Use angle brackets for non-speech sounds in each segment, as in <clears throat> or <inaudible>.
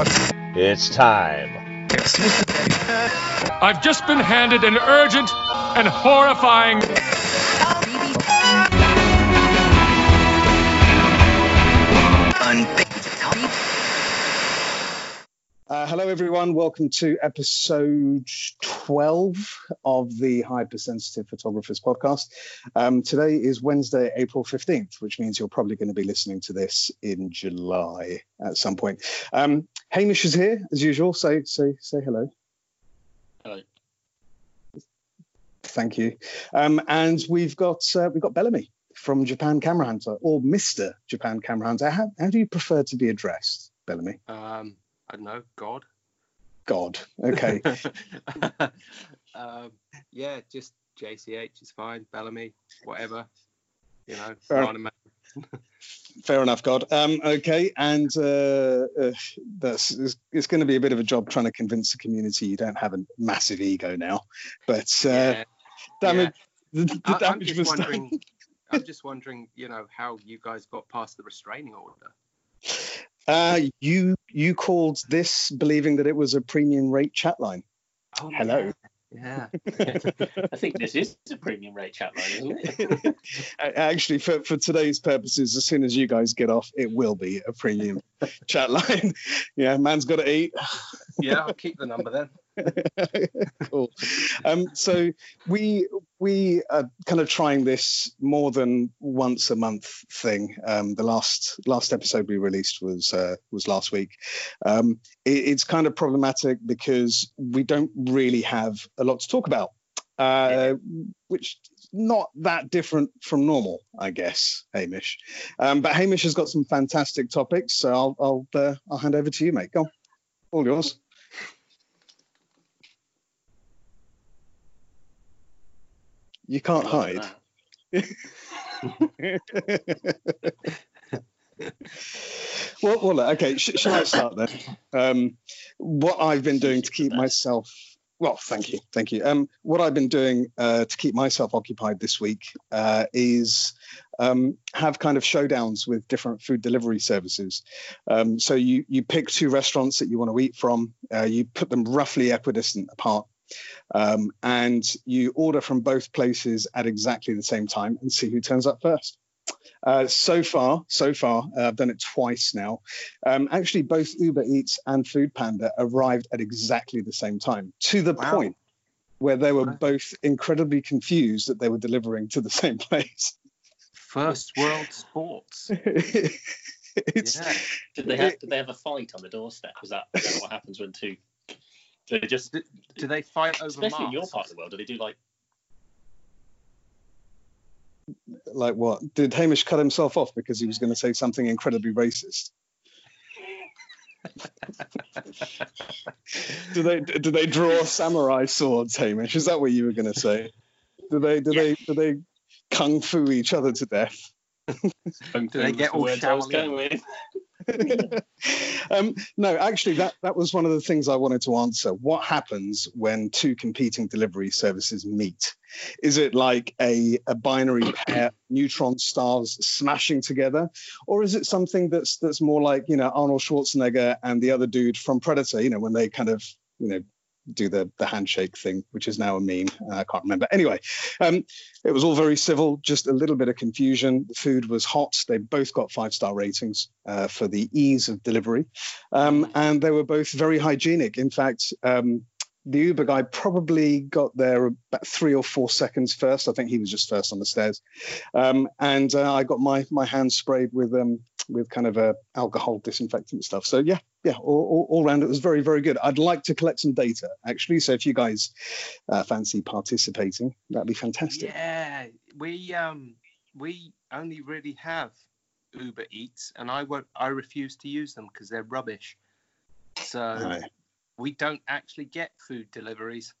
It's time. I've just been handed an urgent and horrifying. Uh, hello, everyone. Welcome to episode 12 of the Hypersensitive Photographers podcast. Um, today is Wednesday, April 15th, which means you're probably going to be listening to this in July at some point. Um, Hamish is here, as usual. Say, say, say hello. Hello. Thank you. Um, and we've got uh, we've got Bellamy from Japan Camera Hunter, or Mr. Japan Camera Hunter. How, how do you prefer to be addressed, Bellamy? Um, I don't know, God. God. Okay. <laughs> um, yeah, just JCH is fine. Bellamy, whatever. You know, Fair. <laughs> Fair enough, God. Um, okay, and uh, uh, that's it's, it's going to be a bit of a job trying to convince the community you don't have a massive ego now. But uh, Yeah, damage, the, the I, I'm damage just was done. wondering. I'm <laughs> just wondering, you know, how you guys got past the restraining order. Uh, you you called this believing that it was a premium rate chat line. Oh, Hello. Yeah. <laughs> I think this is a premium rate chat line, isn't it? <laughs> Actually, for, for today's purposes, as soon as you guys get off, it will be a premium <laughs> chat line. Yeah, man's got to eat. Yeah, I'll keep the number then. <laughs> cool. Um, so we we are kind of trying this more than once a month thing. Um, the last last episode we released was uh, was last week. Um, it, it's kind of problematic because we don't really have a lot to talk about, uh, which is not that different from normal, I guess. Hamish, um, but Hamish has got some fantastic topics, so I'll I'll uh, I'll hand over to you, mate. Go, on. all yours. You can't hide. <laughs> well, well, okay. Sh- shall I start then? Um, what I've been doing to keep myself well, thank you, thank you. Um, what I've been doing uh, to keep myself occupied this week uh, is um, have kind of showdowns with different food delivery services. Um, so you you pick two restaurants that you want to eat from, uh, you put them roughly equidistant apart, um, and you order from both places at exactly the same time and see who turns up first. Uh, so far, so far, uh, I've done it twice now. Um, actually, both Uber Eats and Food Panda arrived at exactly the same time, to the Wow. point where they were both incredibly confused that they were delivering to the <laughs> same place. First world sports. <laughs> it's Yeah. Did they have did they have a fight on the doorstep? Was that, is that what happens when two do they just Do, do they fight over especially in your part of the world, do they do like like what? Did Hamish cut himself off because he was going to say something incredibly racist? do they do they draw samurai swords, Hamish? Is that what you were going to say? Do they do they do they kung fu each other to death? do they get all I was going with? <laughs> um, no, actually, that, that was one of the things I wanted to answer. What happens when two competing delivery services meet? Is it like a, a binary pair, neutron stars smashing together, or is it something that's that's more like you know Arnold Schwarzenegger and the other dude from Predator? You know, when they kind of you know do the the handshake thing, which is now a meme. Uh, I can't remember. Anyway, um, it was all very civil, just a little bit of confusion. The food was hot. They both got five star ratings uh, for the ease of delivery, um, and they were both very hygienic. In fact. Um, the Uber guy probably got there about three or four seconds first. I think he was just first on the stairs, um, and uh, I got my my hands sprayed with um, with kind of a alcohol disinfectant stuff. So yeah, yeah, all, all, all round it was very very good. I'd like to collect some data actually. So if you guys uh, fancy participating, that'd be fantastic. Yeah, we um we only really have Uber Eats, and I won't. I refuse to use them because they're rubbish. So. We don't actually get food deliveries.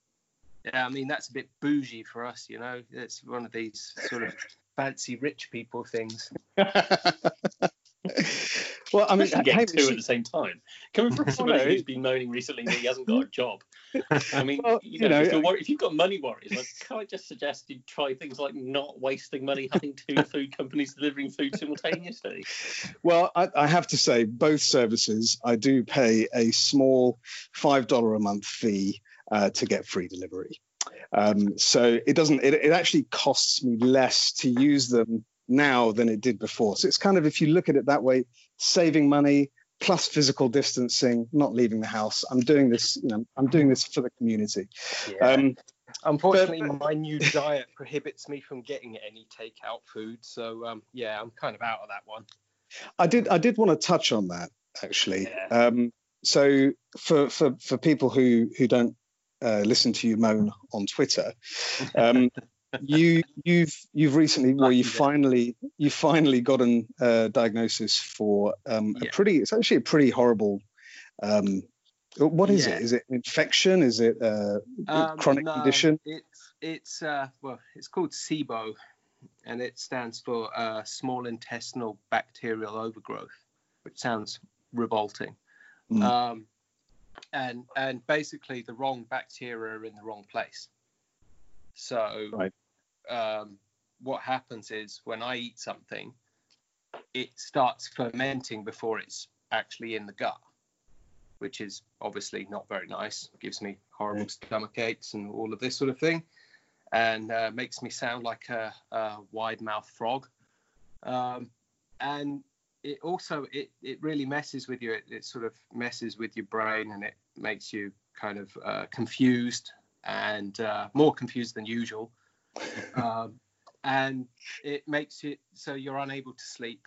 Yeah, I mean that's a bit bougie for us, you know. It's one of these sort of <laughs> fancy rich people things. <laughs> Well, I mean, getting two at the same time. Coming from somebody who's been moaning recently that he hasn't got a <laughs> job. I mean, Well, you you know, know, if, if you've got money worries, like, can I just suggest you try things like not wasting money having two <laughs> food companies delivering food simultaneously? Well, I, I have to say, both services, I do pay a small $5 a month fee uh, to get free delivery. Um, so it doesn't, it, it actually costs me less to use them now than it did before. So it's kind of, if you look at it that way, saving money plus physical distancing, not leaving the house. I'm doing this, you know, I'm doing this for the community. Um, Unfortunately, my new diet prohibits me from getting any takeout food. So um, yeah, I'm kind of out of that one. I did I did want to touch on that actually. Yeah. Um, so for for for people who who don't uh, listen to you moan on Twitter, um, <laughs> you you've you've recently well you finally you finally got a uh, diagnosis for um, a Yeah. pretty it's actually a pretty horrible. Um, what is Yeah. it? Is it infection? Is it a Um, chronic no, condition? It's it's uh, well, it's called SIBO, and it stands for uh, small intestinal bacterial overgrowth, which sounds revolting. Mm. Um, and and basically, the wrong bacteria are in the wrong place. So, Right. um, what happens is when I eat something, it starts fermenting before it's actually in the gut, which is obviously not very nice. gives me horrible stomach aches and all of this sort of thing, and uh, makes me sound like a, a wide mouth frog. Um, and it also it, it really messes with you. It, it sort of messes with your brain, and it makes you kind of uh, confused and uh, more confused than usual. <laughs> Um, and it makes it so you're unable to sleep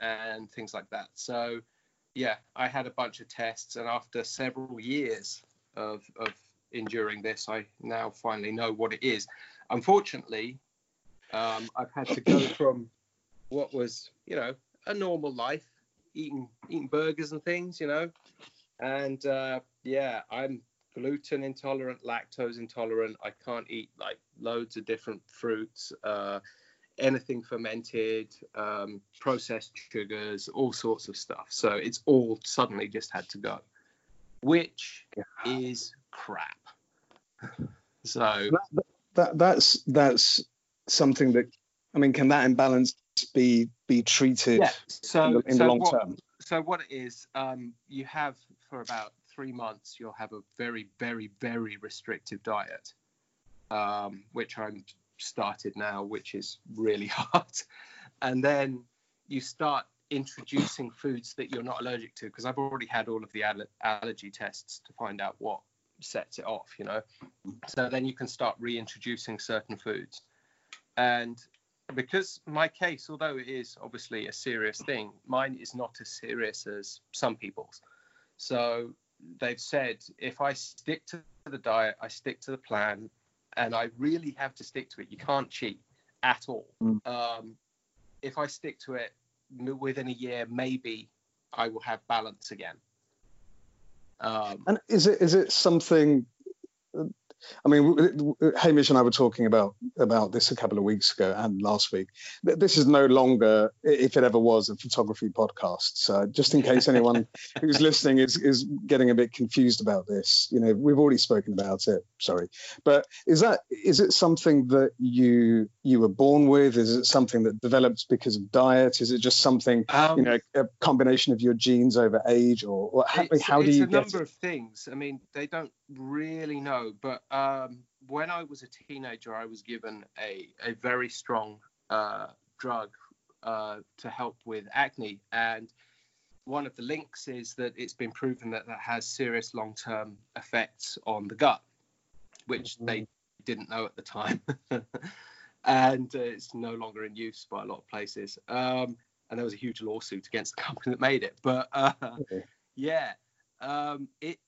and things like that. So, yeah, I had a bunch of tests, and after several years of, of enduring this, I now finally know what it is. Unfortunately, um, I've had to go <coughs> from what was, you know, a normal life, eating eating burgers and things, you know, and uh, yeah, I'm gluten intolerant, lactose intolerant. I can't eat like loads of different fruits, uh, anything fermented, um, processed sugars, all sorts of stuff. So it's all suddenly just had to go, which is crap. <laughs> So that that's that's something that I mean, can that imbalance be be treated yeah, so in the, in the long what, term? so what it is, um, you have for about three months, you'll have a very, very, very restrictive diet, um, which I'm started now, which is really <laughs> hard. And then you start introducing foods that you're not allergic to, because I've already had all of the alle- allergy tests to find out what sets it off, you know. So then you can start reintroducing certain foods. And because my case, although it is obviously a serious thing, mine is not as serious as some people's. So they've said if I stick to the diet, I stick to the plan, and I really have to stick to it. You can't cheat at all. Mm. Um, if I stick to it within a year, maybe I will have balance again. Um, And is it is it something? I mean, Hamish and I were talking about about this a couple of weeks ago and last week. This is no longer, if it ever was, a photography podcast. So just in case anyone <laughs> who's listening is is getting a bit confused about this, you know, we've already spoken about it. Sorry, but is that is it something that you you were born with? Is it something that develops because of diet? Is it just something um, you know a combination of your genes over age, or, or how, it's, how do it's you a get number it? of things. I mean, they don't really know, but um, when I was a teenager, I was given a, a very strong uh, drug uh, to help with acne, and one of the links is that it's been proven that that has serious long-term effects on the gut, which they didn't know at the time, <laughs> and uh, it's no longer in use by a lot of places. Um, and there was a huge lawsuit against the <laughs> company that made it, but. Uh, Okay. yeah um it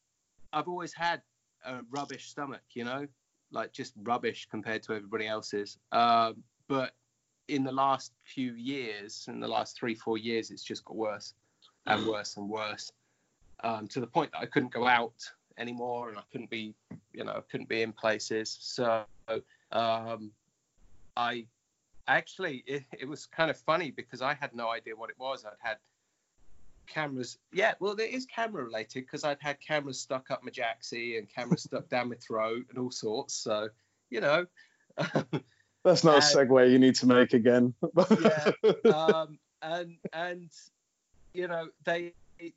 i've always had a rubbish stomach you know? Like just rubbish compared to everybody else's. Um but in the last few years in the last three four years it's just got worse and worse and worse um to the point that i couldn't go out anymore and i couldn't be you know I couldn't be in places. So um i actually it, it was kind of funny because i had no idea what it was. I'd had cameras. Yeah, well, it is camera related because I've had cameras stuck up my jacksie and cameras stuck <laughs> down my throat and all sorts. So, you know. <laughs> That's not a segue you need to make again. yeah. <laughs> Um, and and you know they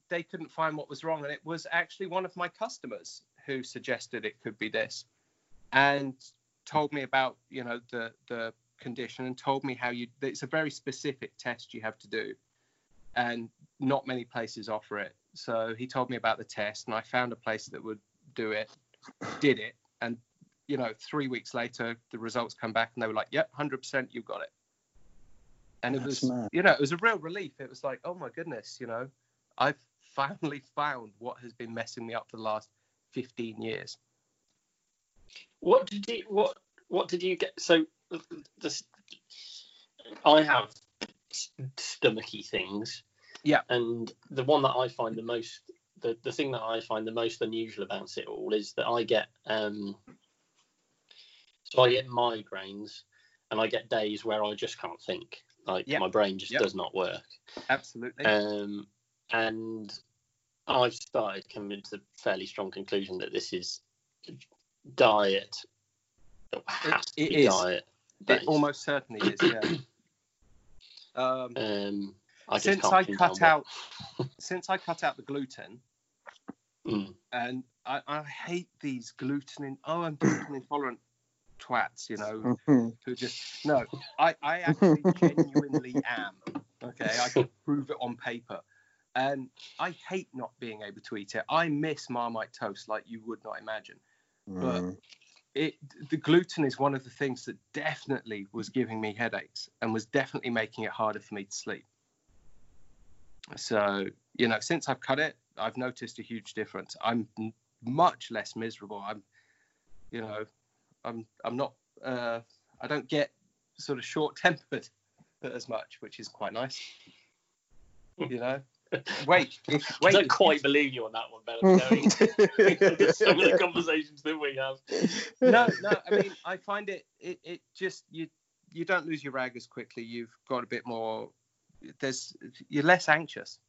they couldn't find what was wrong, and it was actually one of my customers who suggested it could be this, and told me about you know the the condition and told me how you it's a very specific test you have to do and not many places offer it. So he told me about the test and i found a place that would do it did it and you know three weeks later the results come back and they were like yep 100% you've got it. And it That's was mad. you know it was a real relief. It was like oh my goodness you know. I've finally <laughs> found what has been messing me up for the last 15 years. What did you what what did you get? So this, I have s- stomachy things. Yeah. And the one that I find the most the, the thing that I find the most unusual about it all is that I get um so I get migraines and I get days where I just can't think. Like Yep. my brain just Yep. does not work. absolutely Um, and I've started coming to the fairly strong conclusion that this is diet. It has to it be is. diet. it almost certainly is yeah <clears throat> um, Um, I since I cut out since I cut out the gluten, Mm, and I, I hate these gluten in, oh I'm gluten intolerant twats, you know, Mhm. who just no, I, I actually <laughs> genuinely am. Okay, I can prove it on paper. And I hate not being able to eat it. I miss Marmite toast like you would not imagine. But- Mm. It the gluten is one of the things that definitely was giving me headaches and was definitely making it harder for me to sleep. So, you know, since I've cut it, I've noticed a huge difference. I'm much less miserable. I'm, you know, I'm I'm not uh, I don't get sort of short tempered <laughs> as much, which is quite nice. You know, wait, <laughs> if, I don't quite believe you on that one, Ben. knowing <laughs> Some of the conversations that we have. no, no. I mean, I find it, it, it just you, you don't lose your rag as quickly. You've got a bit more. There's, you're less anxious.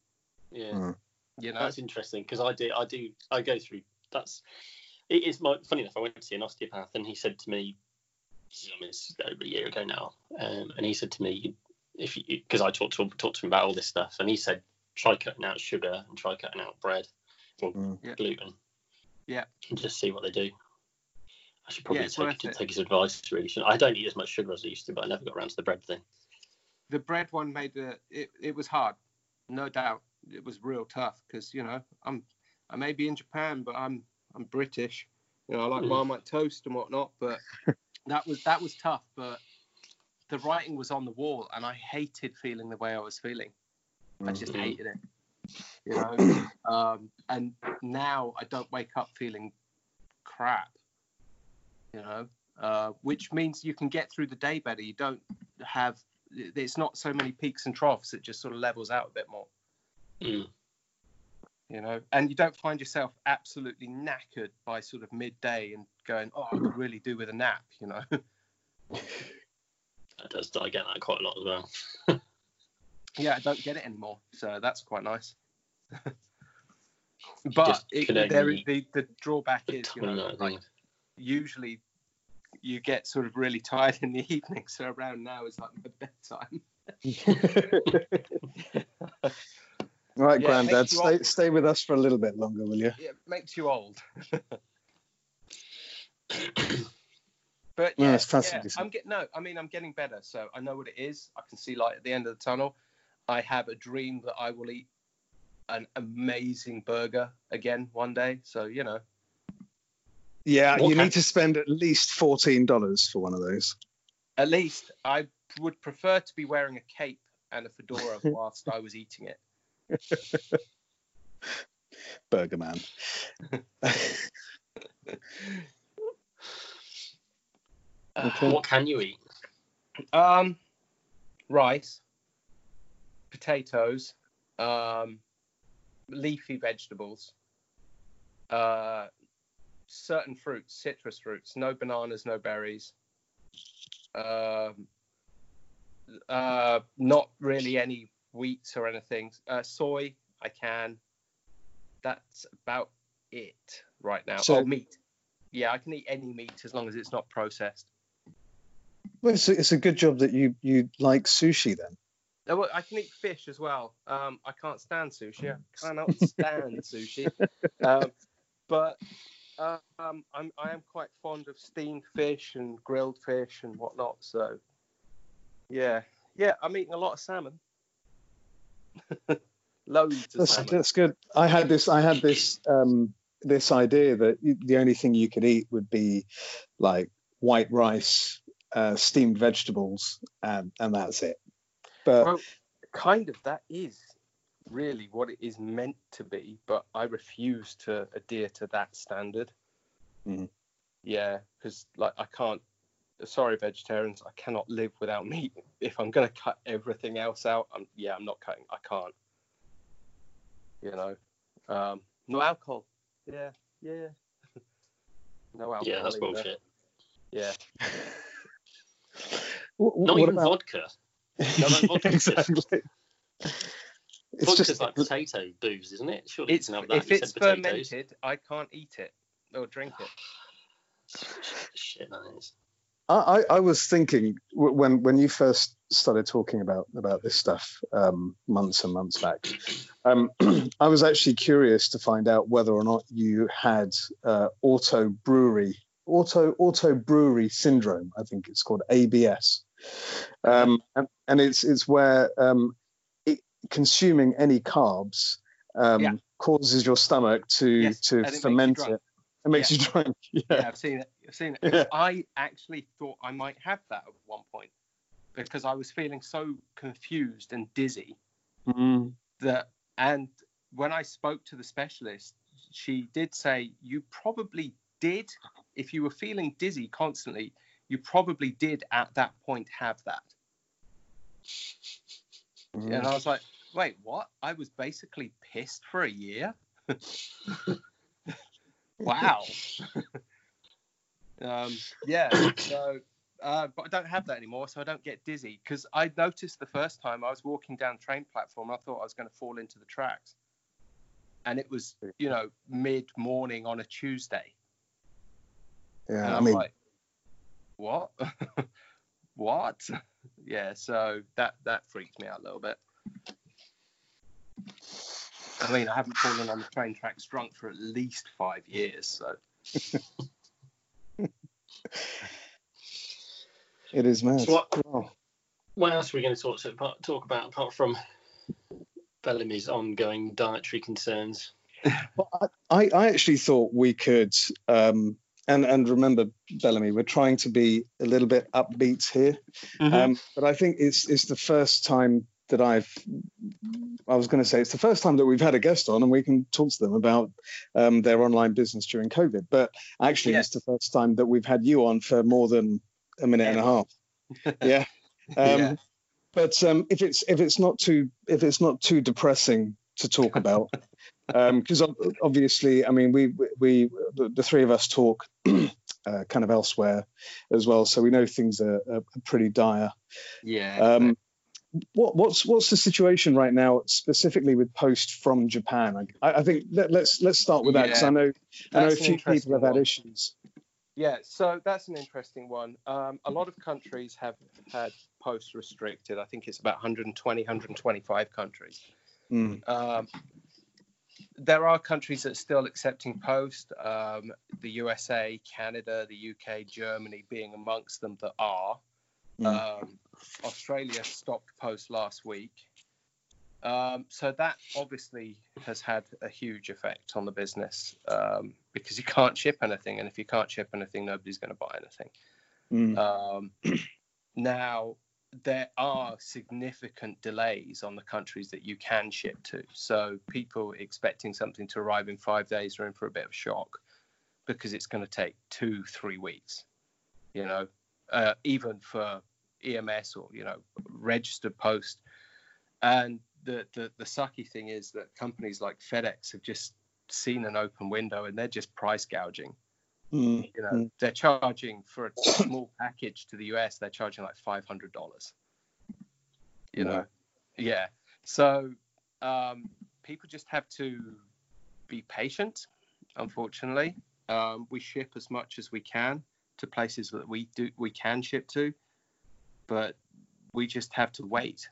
Yeah. Mm. You know. That's interesting because I do, I do, I go through. That's it is my funny enough. I went to see an osteopath and he said to me, I mean, it's over a year ago now, um, and he said to me, if you because I talked to talked to him about all this stuff, and he said try cutting out sugar and try cutting out bread or Mm. Gluten. Yeah. And just see what they do. I should probably it's take, to it. take his advice. Really, I? I don't eat as much sugar as I used to, but I never got around to the bread thing. the bread one made a, it, it was hard, no doubt. It was real tough because you know I'm I may be in Japan, but I'm I'm British. You know I like Mm. Marmite toast and whatnot, but <laughs> that was that was tough. But the writing was on the wall, and I hated feeling the way I was feeling. I just Mhm. hated it. You know, <clears throat> um, and now I don't wake up feeling crap. You know, uh, which means you can get through the day better. You don't have it's not so many peaks and troughs. It just sort of levels out a bit more. Mm. You know, and you don't find yourself absolutely knackered by sort of midday and going, oh, I could really do with a nap. You know. <laughs> That does. I get that quite a lot as well. <laughs> yeah, I don't get it anymore. So that's quite nice. <laughs> but Just it, there, the, the drawback is, you know, like usually you get sort of really tired in the <laughs> evening. So around now is like my bedtime. All <laughs> right, Yeah, Grandad, stay old. stay with us for a little bit longer, will you? It makes you old. <coughs> but No, yeah, it's fancy yeah. I'm getting no. I mean, I'm getting better. So I know what it is. I can see light at the end of the tunnel. I have a dream that I will eat an amazing burger again one day. So you know, Yeah, What you kind- need to spend at least fourteen dollars for one of those. at least I would prefer to be wearing a cape and a fedora <laughs> whilst I was eating it. <laughs> Burger Man. Okay. What can you eat? Um, rice, potatoes, um, leafy vegetables, uh, certain fruits, citrus fruits, no bananas, no berries. Um, uh, not really any wheats or anything. Uh, soy, I can. That's about it right now. So- oh, meat. Yeah, I can eat any meat as long as it's not processed. Well, it's a, it's a good job that you you like sushi then. Oh, I can eat fish as well. Um, I can't stand sushi. I <laughs> cannot stand sushi. Um, but uh, um, I'm I am quite fond of steamed fish and grilled fish and whatnot. So yeah, yeah, I'm eating a lot of salmon. <laughs> Loads of That's, salmon. that's good. I had this. I had this. Um, this idea that the only thing you could eat would be like white rice, uh, steamed vegetables, and and that's it. But Well, kind of that is really what it is meant to be, but I refuse to adhere to that standard. Mhm. Yeah, because like I can't. Sorry, vegetarians, I cannot live without meat. If I'm gonna cut everything else out, I'm yeah, I'm not cutting. I can't. You know, um, no alcohol. Yeah, yeah. <laughs> no alcohol. Yeah, that's either. bullshit. Yeah. wh- Not what even about vodka. No, no, vodka's <laughs> just- exactly? It's Vodka's just like potato booze, isn't it? Surely It's you can have that. if You it's said potatoes. fermented, I can't eat it or drink it. <sighs> Shit, that is. I, I I was thinking w- when when you first started talking about about this stuff um, months and months back, <clears throat> um, <clears throat> I was actually curious to find out whether or not you had uh, auto brewery auto auto brewery syndrome. I think it's called ABS, um, and and it's it's where um, it, consuming any carbs um, Yeah. causes your stomach to Yes, to it makes you ferment it. It makes Yeah. you <laughs> drunk. Yeah, Yeah. I've seen it. I've seen it. I actually thought I might have that at one point because I was feeling so confused and dizzy Mm. that and when I spoke to the specialist, she did say you probably did if you were feeling dizzy constantly, you probably did at that point have that. Mm. And I was like, wait, what? I was basically pissed for a year. <laughs> wow. um, yeah. So, uh, but I don't have that anymore, so I don't get dizzy. Because I noticed the first time I was walking down train platform, I thought I was going to fall into the tracks, and it was, you know, mid morning on a Tuesday. Yeah, I I'm mean, like, what? <laughs> what? yeah. So that that freaked me out a little bit. I mean, I haven't fallen on the train tracks drunk for at least five years. So <laughs> it is mad. So what- Wow. What else are we going to talk, to, talk about apart from Bellamy's ongoing dietary concerns? Well, I, I actually thought we could, um, and and remember, Bellamy, we're trying to be a little bit upbeat here, um, but I think it's it's the first time that I've. I was going to say it's the first time that we've had a guest on, and we can talk to them about um, their online business during COVID. But actually, Yeah. it's the first time that we've had you on for more than a minute and a half. yeah. <laughs> Um, Yeah. But um, if it's if it's not too if it's not too depressing to talk about, because obviously, I mean, we we the, the three of us talk <clears throat> uh, kind of elsewhere as well, so we know things are, are pretty dire. yeah, Um, what what's what's the situation right now, specifically with Post from Japan? I, I think let, let's let's start with that because Yeah. I know I know a few people have had one. issues. Yeah, so that's an interesting one. Um, a lot of countries have had post restricted. I think it's about 120, 125 countries. Mm. Um, there are countries that are still accepting post. Um, the USA, Canada, the UK, Germany being amongst them that are. Mm. Um, Australia stopped post last week. Um, so that obviously has had a huge effect on the business um, because you can't ship anything, and if you can't ship anything, nobody's going to buy anything. Mm. Um, <clears throat> now, there are significant delays on the countries that you can ship to. So people expecting something to arrive in five days are in for a bit of shock because it's going to take two, three weeks. You know, uh, even for EMS or you know registered post. And the, the the sucky thing is that companies like FedEx have just seen an open window and they're just price gouging Mm. you know Mm. they're charging for a <coughs> small package to the us they're charging like $500 you know yeah so um, people just have to be patient. Unfortunately, um, we ship as much as we can to places that we do we can ship to, but we just have to wait,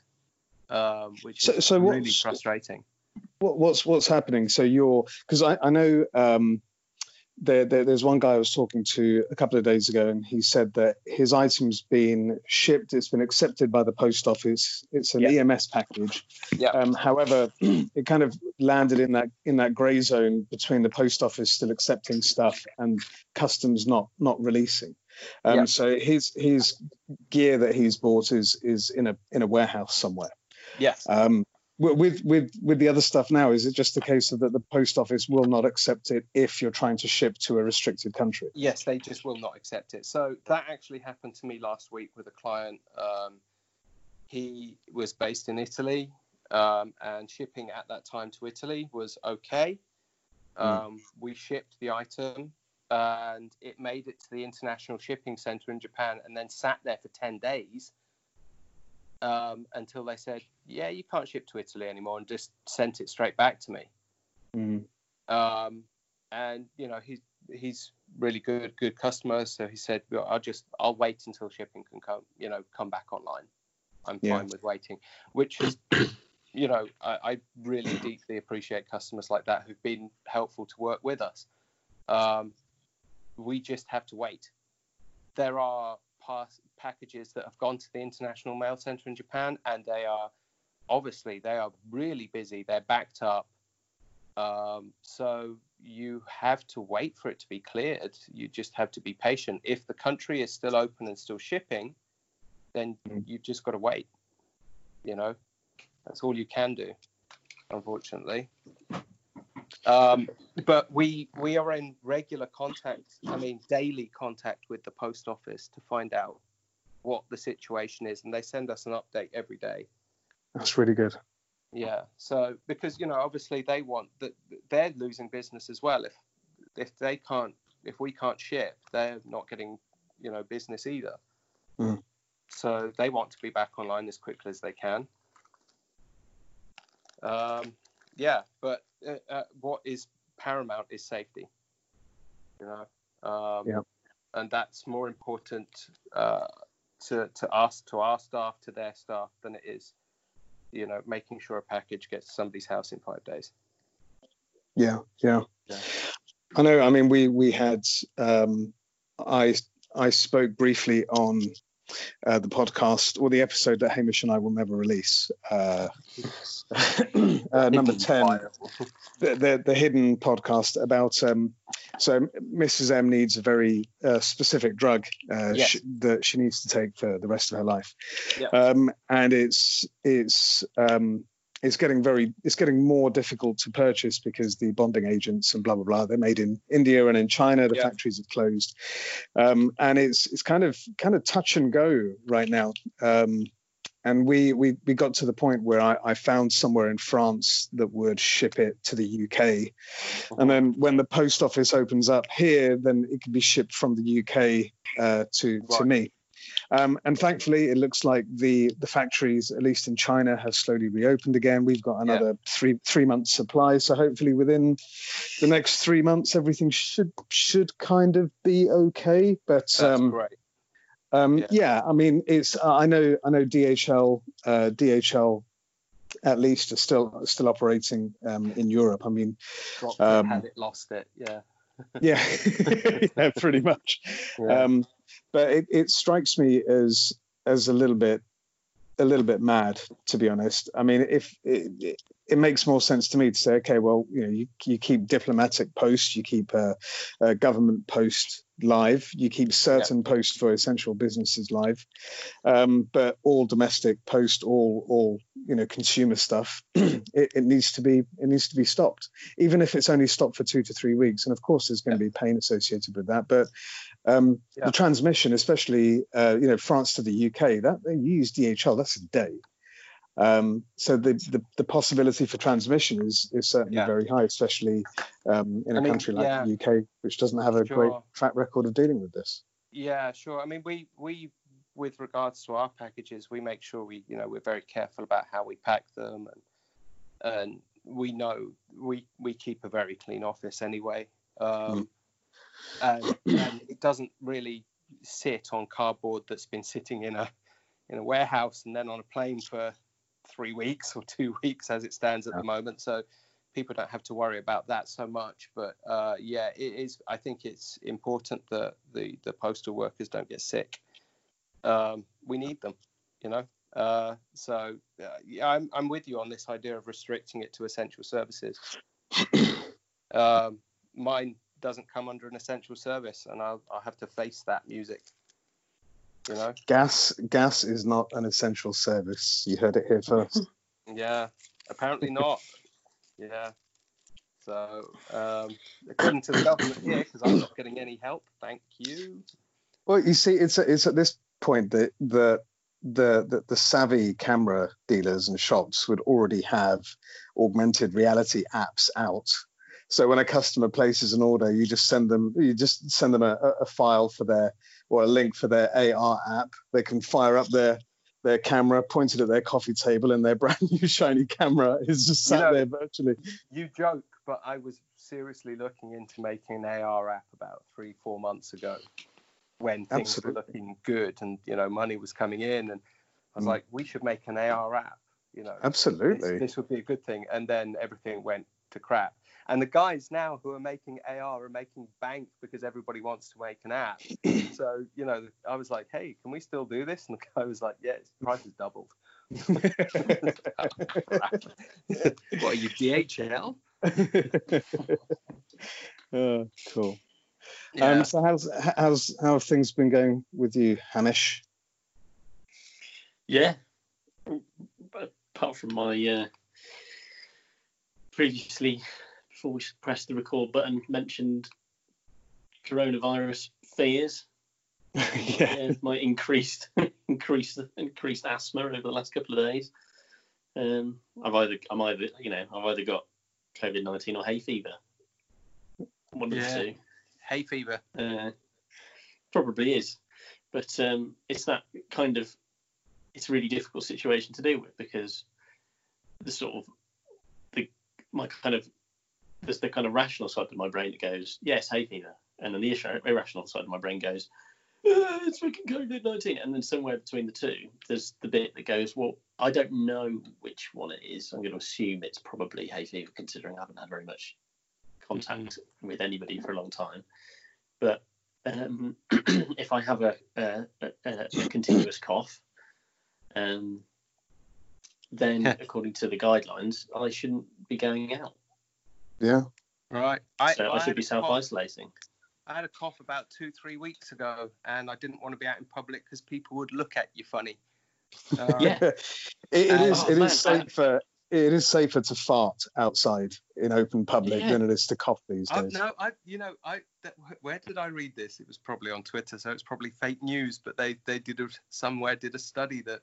um, which So- is so really frustrating. What, what's what's happening? So you're because I, I know um, there, there there's one guy I was talking to a couple of days ago, and he said that his item's been shipped. It's been accepted by the post office. It's an Yeah. EMS package. Yeah. Um, however, <clears throat> it kind of landed in that in that grey zone between the post office still accepting stuff and customs not not releasing. Um, Yeah. So his his gear that he's bought is is in a in a warehouse somewhere. Yes. Um, with with with the other stuff now, is it just a case of that the post office will not accept it if you're trying to ship to a restricted country? Yes, they just will not accept it. So that actually happened to me last week with a client. Um, he was based in Italy, um, and shipping at that time to Italy was okay. Um, We shipped the item, and it made it to the international shipping center in Japan, and then sat there for ten days um, until they said, "Yeah, you can't ship to Italy anymore," and just sent it straight back to me. Mm. um, and you know he's he's really good good customer. So he said well, i'll just i'll wait until shipping can come you know come back online. I'm Yeah. fine with waiting which is you know I, I really deeply appreciate customers like that who've been helpful to work with us. Um, we just have to wait. There are pass, packages that have gone to the international mail center in japan and they are obviously they are really busy they're backed up um, so you have to wait for it to be cleared. You just have to be patient. If the country is still open and still shipping, then Mm. you've just got to wait. You know, that's all you can do, unfortunately. Um, but we we are in regular contact. I mean, daily contact with the post office to find out what the situation is, and they send us an update every day. That's really good. Yeah. So because you know obviously they want that they're losing business as well if if they can't if we can't ship they're not getting you know business either. Mm. So they want to be back online as quickly as they can. Um, yeah, but uh, uh, what is paramount is safety. You know. Um, Yeah. And that's more important uh, to to us, to our staff, to their staff than it is you know, making sure a package gets to somebody's house in five days. Yeah, yeah. Yeah. I know. I mean, we we had um, I I spoke briefly on uh, the podcast or the episode that Hamish and I will never release. Uh, <clears throat> uh, number ten, <laughs> the, the the hidden podcast about um, so Mrs M needs a very uh, specific drug uh, Yes. sh- that she needs to take for the rest of her life, Yeah. um, and it's it's um, it's getting very it's getting more difficult to purchase because the bonding agents and blah blah blah they're made in India and in China the Yeah. factories have closed. Um, and it's it's kind of kind of touch and go right now. Um, and we, we we got to the point where I, I found somewhere in France that would ship it to the UK and then when the post office opens up here then it can be shipped from the UK uh, to to me um, and thankfully, it looks like the the factories, at least in China, have slowly reopened again. We've got another three three months supply, so hopefully within the next three months, everything should should kind of be okay. But That's um, great. um, Yeah. yeah. I mean, it's uh, I know I know DHL uh, DHL at least are still still operating um, in Europe. I mean, Dropped um, it, had it, lost it. Yeah. <laughs> yeah, <laughs> yeah, pretty much. <laughs> Yeah. Um, but it, it strikes me as as a little bit a little bit mad, to be honest. I mean, if it, it, makes more sense to me to say, okay, well, you know, you, you keep diplomatic posts, you keep a, a government post live, you keep certain posts for essential businesses live, um, but all domestic post, all all you know, consumer stuff, <clears throat> it, it needs to be it needs to be stopped, even if it's only stopped for two to three weeks. And of course, there's going to be pain associated with that, but um, Yeah. the transmission, especially uh, you know France to the UK, that they use DHL. That's a day. Um, so the, the the possibility for transmission is is certainly Yeah. very high, especially um, in a mean, country like yeah. the UK, which doesn't have a great track record of dealing with this. Yeah, sure. I mean, we we with regards to our packages, we make sure we you know we're very careful about how we pack them and and we know we we keep a very clean office anyway, um, and, and it doesn't really sit on cardboard that's been sitting in a in a warehouse and then on a plane for three weeks or two <laughs> weeks as it stands at Yeah. the moment. So people don't have to worry about that so much. But uh, yeah, it is. I think it's important that the the postal workers don't get sick. Um, we need them, you know. Uh, so uh, yeah, I'm I'm with you on this idea of restricting it to essential services. <coughs> um, mine doesn't come under an essential service, and I'll I'll have to face that music. You know. Gas gas is not an essential service. You heard it here first. <laughs> Yeah, apparently not. yeah. So, um, according to the government here, because I'm not getting any help, thank you. Well, you see, it's it's at this point that the the, the the savvy camera dealers and shops would already have augmented reality apps out. So when a customer places an order, you just send them you just send them a, a file for their or a link for their AR app. They can fire up their their camera pointed at their coffee table, and their <laughs> brand new shiny camera is just sat You know- there virtually. You joke, but I was seriously looking into making an AR app about three, four months ago when things Absolutely. were looking good and you know money was coming in, and I was Mm. like, we should make an AR app. You know, Absolutely. this, this would be a good thing. And then everything went to crap. And the guys now who are making AR are making bank because everybody wants to make an app. <clears throat> so, you know, I was like, hey, can we still do this? And the guy was like, yeah, price has doubled. <laughs> what are you, DHL? <laughs> oh, cool. Um, so how's how's how have things been going with you, Hamish? Yeah. But apart from my uh, previously, before we pressed the record button, mentioned coronavirus fears. <laughs> yeah. my increased <laughs> increased increased asthma over the last couple of days. Um, I've either I'm either you know I've either got COVID nineteen or hay fever. One of the two. Hay fever. Uh, probably is, but um, it's that kind of it's a really difficult situation to deal with because the sort of the my kind of there's the kind of rational side of my brain that goes yes hay fever, and then the irra- irrational side of my brain goes "Ah, it's fucking COVID nineteen, and then somewhere between the two there's the bit that goes well I don't know which one it is. I'm going to assume it's probably hay fever considering I haven't had very much contact with anybody for a long time. But um, <clears throat> if I have a, a, a, a continuous cough, um, then according to the guidelines, I shouldn't be going out. Yeah. Right. I, so I, had should be self isolating. I had a cough about two, three weeks ago, and I didn't want to be out in public because people would look at you funny. <laughs> Uh, Yeah. it, it Oh, is it man, is that- safer it is safer to fart outside in open public Yeah. than it is to cough these I, days. no, I, you know, I, that, where did I read this? It was probably on Twitter, so it's probably fake news. But they, they did a, somewhere did a study that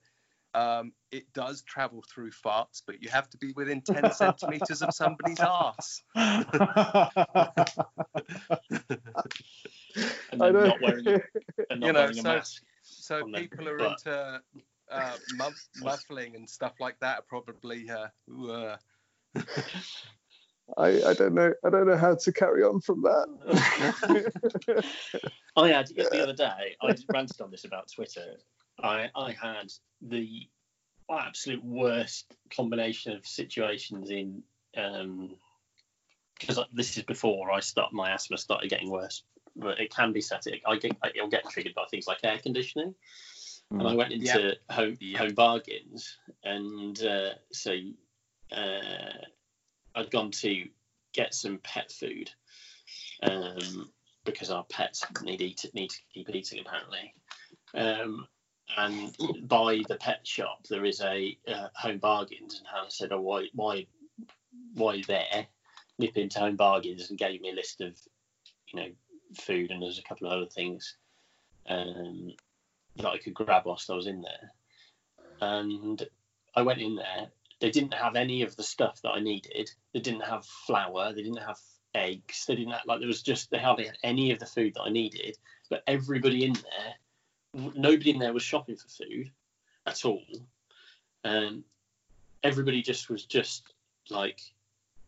um, it does travel through farts, but you have to be within ten centimeters of somebody's ass. <laughs> And then not wearing, a- and not You know, wearing a so- mask. So On their people are butt. into uh, muff, muffling and stuff like that. Are probably, uh, ooh, uh, I, I don't know I don't know how to carry on from that. <laughs> I had the <laughs> other day. I ranted on this about Twitter. I I had the absolute worst combination of situations in um because this is before I start my asthma started getting worse, but it can be static. I get it'll get triggered by things like air conditioning. And I went into home Yep. home bargains, and uh, so uh, I'd gone to get some pet food um, because our pets need eat need to keep eating apparently. Um, and by the pet shop there is a uh, home bargains, and Hannah said, "Oh, why why why there?" Nip into home bargains and gave me a list of you know food, and there's a couple of other things. Um, that I could grab whilst I was in there. And I went in there. They didn't have any of the stuff that I needed. They didn't have flour. They didn't have eggs. They didn't have, like, there was just, they hardly had any of the food that I needed. But everybody in there, nobody in there was shopping for food at all. Um, everybody just was just like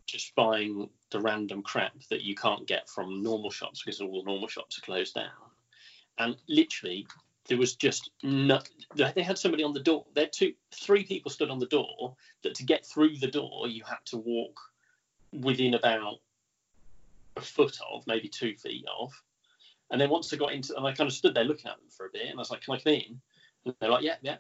just buying the random crap that you can't get from normal shops because all the normal shops are closed down. And literally, there was just no. They had somebody on the door. There two, three people stood on the door. That to get through the door, you had to walk within about a foot of, maybe two feet of. And then once I got into, and I kind of stood there looking at them for a bit, and I was like, "Can I come in?" And they're like, "Yeah, yeah."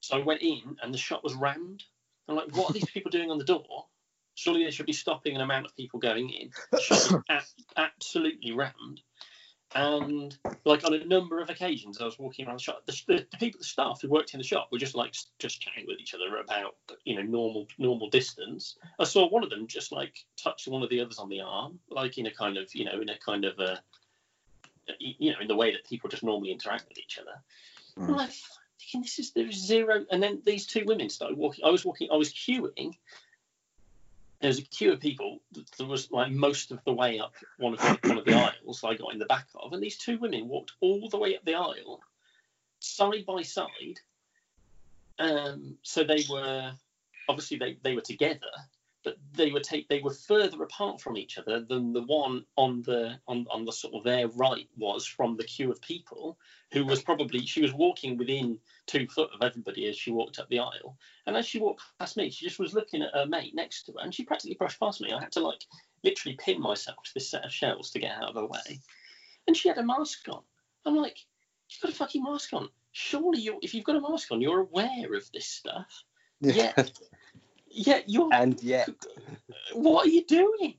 So I went in, and the shop was rammed. I'm like, "What are these people doing on the door?" Surely they should be stopping an amount of people going in. The shop was a- absolutely rammed. And like on a number of occasions, I was walking around the shop. The, the, the people, the staff who worked in the shop, were just like just chatting with each other about you know normal normal distance. I saw one of them just like touch one of the others on the arm, like in a kind of you know in a kind of a you know in the way that people just normally interact with each other. I'm Mm. like, thinking this is there's zero. And then these two women started walking. I was walking. I was queuing. There was a queue of people that that was like most of the way up one of the, one of the <coughs> aisles I got in the back of, and these two women walked all the way up the aisle, side by side. Um, so they were obviously they, they were together, but they were take they were further apart from each other than the one on the on, on the sort of their right was from the queue of people who was probably she was walking within two foot of everybody as she walked up the aisle. And as she walked past me, she just was looking at her mate next to her, and she practically brushed past me. I had to like literally pin myself to this set of shelves to get out of her way. And she had a mask on. I'm like, you've got a fucking mask on. Surely you, if you've got a mask on, you're aware of this stuff. Yeah. Yeah. Yeah, you're. And yet, What are you doing?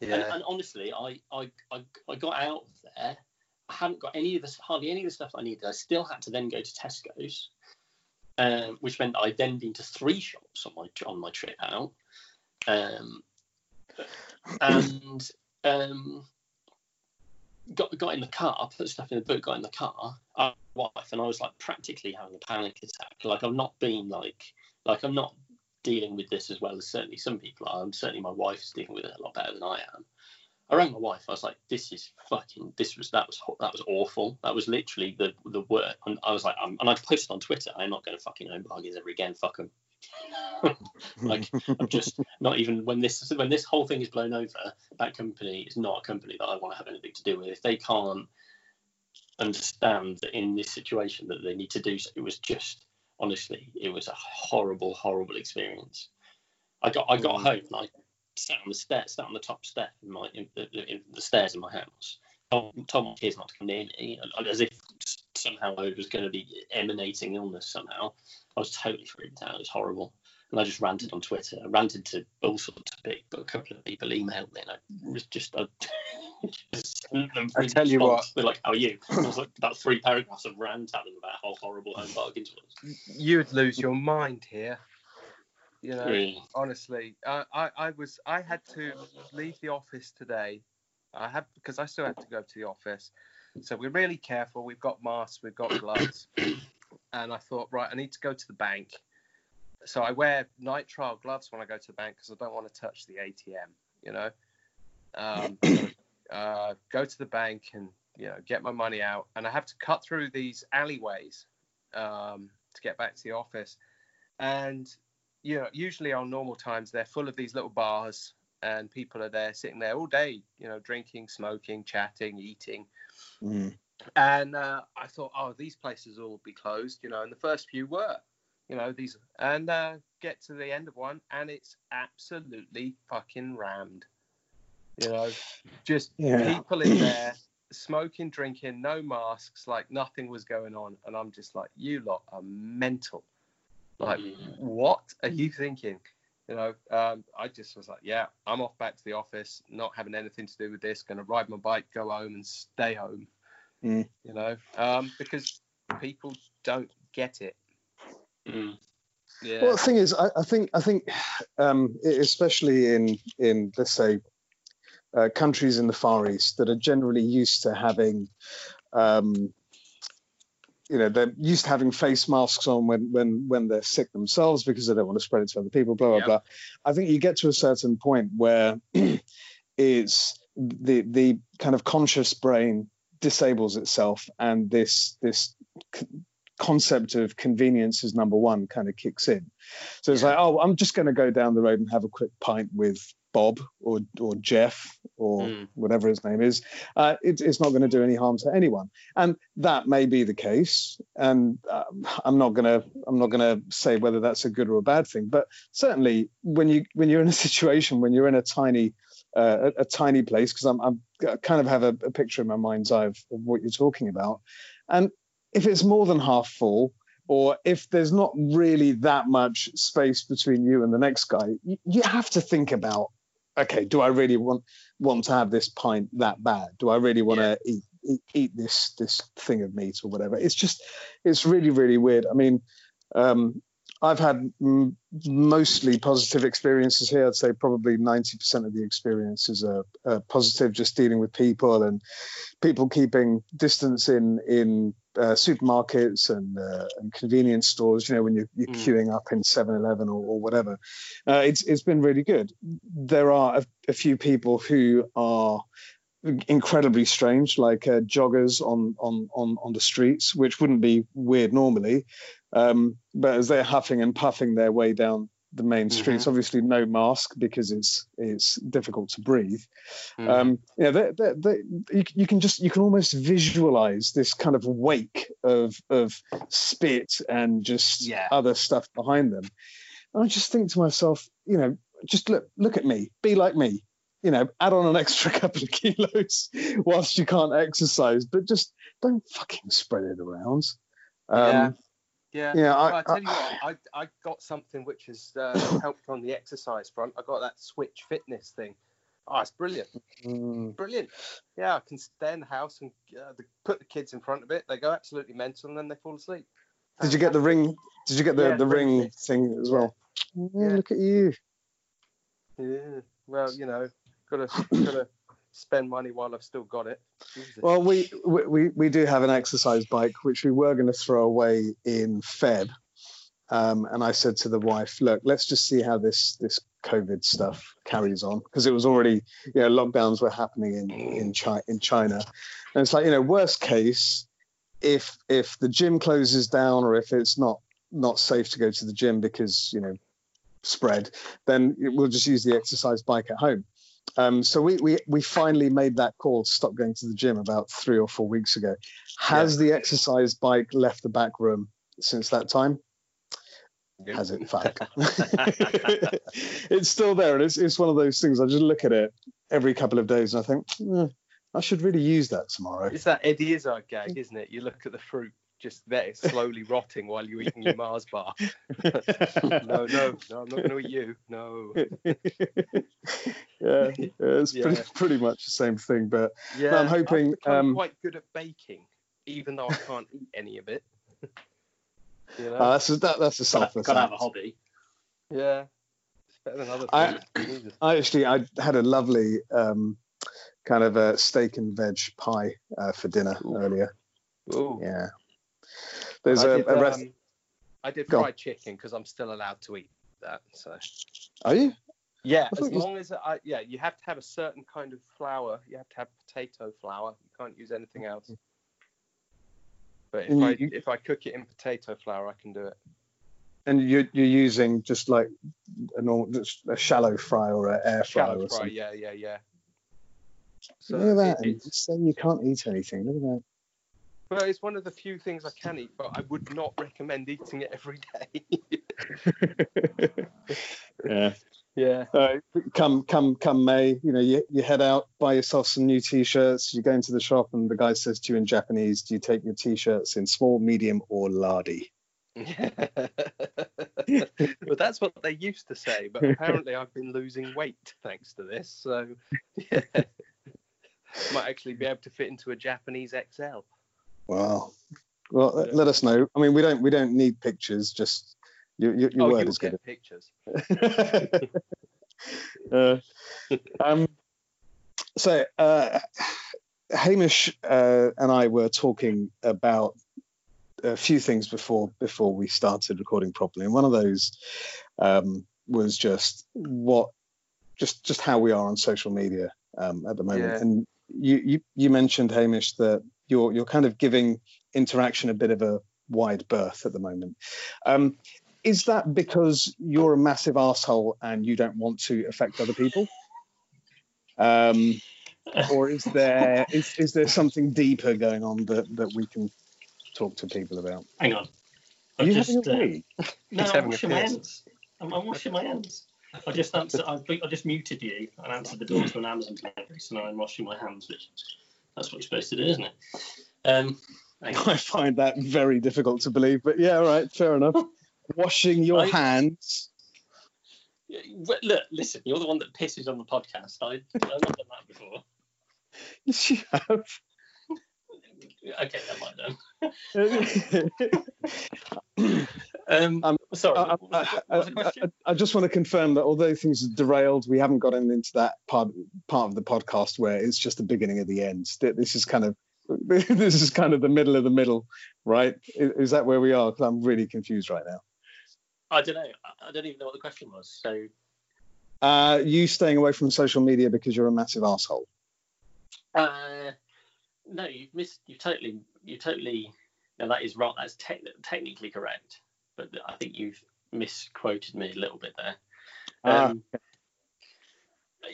And, yeah, and honestly, I, I, I, I got out of there. I hadn't got any of this, hardly any of the stuff I needed. I still had to then go to Tesco's, um, which meant that I'd then been to three shops on my on my trip out. Um, and um, got got in the car, put stuff in the boot, got in the car, uh, wife, and I was like practically having a panic attack. Like I've not been like like I'm not dealing with this as well as certainly some people are. And certainly my wife is dealing with it a lot better than I am. I rang my wife. I was like, "This is fucking. This was that was that was awful. That was literally the the word." And I was like, um, and I posted on Twitter, "I'm not going to fucking own bargains ever again. Fuck them." <laughs> like I'm just not even when this when this whole thing is blown over. That company is not a company that I want to have anything to do with. If they can't understand that in this situation that they need to do so, it was just honestly, it was a horrible, horrible experience. I got I got Mm. home and I sat on the stairs, sat on the top step in my in the, in the stairs in my house. Told, told my kids not to come near me, as if somehow I was going to be emanating illness somehow. I was totally freaked out. It was horrible, and I just ranted on Twitter. I ranted to all sorts of people. But a couple of people emailed me, and I was just. I, just sent them I tell you response. They're like, "How are you?" I was like about three paragraphs of rant at them about how horrible home bargains was. you would lose your mind here. You know, Really. honestly, I, I, I was, I had to leave the office today. I have because I still have to go to the office, so we're really careful. We've got masks, we've got gloves, and I thought, right, I need to go to the bank. So I wear nitrile gloves when I go to the bank because I don't want to touch the ATM. You know, um, uh, go to the bank and you know get my money out, and I have to cut through these alleyways um, to get back to the office. And you know, usually on normal times they're full of these little bars, and people are there sitting there all day, you know, drinking, smoking, chatting, eating. Mm. And uh, I thought, oh, these places will be closed, you know, and the first few were, you know, these, and uh, get to the end of one, and it's absolutely fucking rammed. You know, just Yeah. people in there smoking, drinking, no masks, like nothing was going on, and I'm just like, you lot are mental. Like, Mm. what are you thinking? You know, um, I just was like, yeah, I'm off back to the office, not having anything to do with this. Going to ride my bike, go home, and stay home. Mm. You know, um, because people don't get it. Mm. Yeah. Well, the thing is, I, I think I think, <sighs> um, especially in in let's say uh, countries in the Far East that are generally used to having, um, you know, they're used to having face masks on when when when they're sick themselves because they don't want to spread it to other people. Blah blah Yeah. blah. I think you get to a certain point where <clears throat> it's the the kind of conscious brain disables itself and this this c- concept of convenience is number one kind of kicks in. So it's like, oh, I'm just going to go down the road and have a quick pint with Bob or or Jeff or Mm. whatever his name is. Uh, it, it's not going to do any harm to anyone, and that may be the case. And um, I'm not going to I'm not going to say whether that's a good or a bad thing. But certainly, when you when you're in a <laughs> situation when you're in a tiny uh, a, a tiny place, because I'm, I'm I kind of have a, a picture in my mind's eye of, of what you're talking about, and if it's more than half full or if there's not really that much space between you and the next guy you have to think about okay do i really want want to have this pint that bad? Do i really want to eat, eat eat this this thing of meat or whatever? It's just it's really really weird. I mean um I've had m- mostly positive experiences here. I'd say probably 90% of the experiences are, are positive, just dealing with people and people keeping distance in in uh, supermarkets and, uh, and convenience stores. You know, when you're, you're Mm. queuing up in 7-Eleven or, or whatever, uh, it's it's been really good. There are a, a few people who are incredibly strange, like uh, joggers on on on on the streets, which wouldn't be weird normally. Um, but as they're huffing and puffing their way down the main streets, obviously no mask because it's it's difficult to breathe. Mm. Um, yeah, they, they, they, you, you can just you can almost visualize this kind of wake of of spit and just Yeah. other stuff behind them. And I just think to myself, you know, just look look at me, be like me. You know, add on an extra <laughs> couple of kilos whilst you can't exercise, but just don't fucking spread it around. Um, Yeah. Yeah, I, Well, I tell you I- what, I, I got something which has uh, helped on the exercise front. I got that Switch Fitness thing. Oh, it's brilliant, Mm, brilliant. Yeah, I can stay in the house and uh, the, put the kids in front of it. They go absolutely mental and then they fall asleep. did you get the ring? Did you get the, Yeah, the ring fit. thing as well? Yeah, Yeah. Look at you. Yeah. Well, you know, gotta gotta spend money while I've still got it. Jesus. Well, we, we we do have an exercise bike which we were going to throw away in Feb, um, and I said to the wife, "Look, let's just see how this this COVID stuff carries on because it was already you know lockdowns were happening in in China in China, and it's like you know worst case if if the gym closes down or if it's not not safe to go to the gym because you know spread, then we'll just use the exercise bike at home." Um, so we, we we finally made that call to stop going to the gym about three or four weeks ago. Has the exercise bike left the back room since that time? Has it? Fuck. <laughs> <laughs> it's still there, and it's it's one of those things. I just look at it every couple of days, and I think "Eh, I should really use that tomorrow. It's that Eddie Izzard gag, isn't it? You look at the fruit just there, slowly <laughs> rotting while you're eating your Mars bar. <laughs> No, no, no, I'm not going to eat you. No. <laughs> yeah, yeah, it's Yeah. pretty pretty much the same thing, but Yeah, I'm hoping, I'm um, quite good at baking, even though I can't eat any of it. you know? uh, that's a, that, that's a Gotta, selfless gotta have a hobby. yeah, it's better than other I- things. Jesus. I actually I had a lovely um, kind of a steak and veg pie uh, for dinner earlier. Ooh. Yeah, there's a, did, a rest. um, I did Go on. fried chicken because I'm still allowed to eat that. So Are you? yeah, as long as I yeah, you have to have a certain kind of flour. You have to have potato flour. You can't use anything else. But if you- I you- if I cook it in potato flour, I can do it. And you're you're using just like a normal, just a shallow fry or an air fryer Shallow or fry, something. yeah, yeah, yeah. So Look at that. it- say you can't eat anything. Look at well, it's one of the few things I can eat, but I would not recommend eating it every day. <laughs> yeah. yeah. Come come come May, you know, you, you head out, buy yourself some new t-shirts. You go into the shop, and the guy says to you in Japanese, "Do you take your t-shirts in small, medium, or lardy?" <laughs> well, that's what they used to say, but apparently I've been losing weight thanks to this. So, <laughs> yeah. might actually be able to fit into a Japanese XL. Wow. Well, let- Yeah. let us know. I mean, we don't we don't need pictures. Just your your, your oh, word is good. get pictures. <laughs> uh, um, so uh, Hamish uh, and I were talking about a few things before before we started recording properly, and one of those um, was just what just just how we are on social media um, at the moment. Yeah. And you, you you mentioned Hamish that you're you're kind of giving interaction a bit of a wide berth at the moment. Um, is that because you're a massive asshole and you don't want to affect other people? Um, or is there is, is there something deeper going on that, that we can talk to people about? Hang on. I've you just, having uh, no, I'm washing my hands. I'm, I'm washing my hands. I just answered. I, I just muted you and answered the door to an Amazon delivery, so now I'm washing my hands, which that's what you're supposed to do, isn't it? Um. <laughs> I find that very difficult to believe, but yeah, all right, fair enough. <laughs> Washing your I- hands. Look, listen, you're the one that pisses on the podcast. I, I've not done that before. Yes, you have. <laughs> Okay, that might done. Um, Um, sorry, I, what was, the- what was the I- I- I just want to confirm that although things are derailed, we haven't gotten into that part part of the podcast where it's just the beginning of the end. This is kind of <laughs> this is kind of the middle of the middle, right? Is, is that where we are? Because I'm really confused right now. I don't know. I, don't even know what the question was. So, Uh, you staying away from social media because you're a massive asshole. uh, no, you've missed. You totally, you totally. No, that is right. That's te- technically correct, but I think you've misquoted me a little bit there. Ah, Um,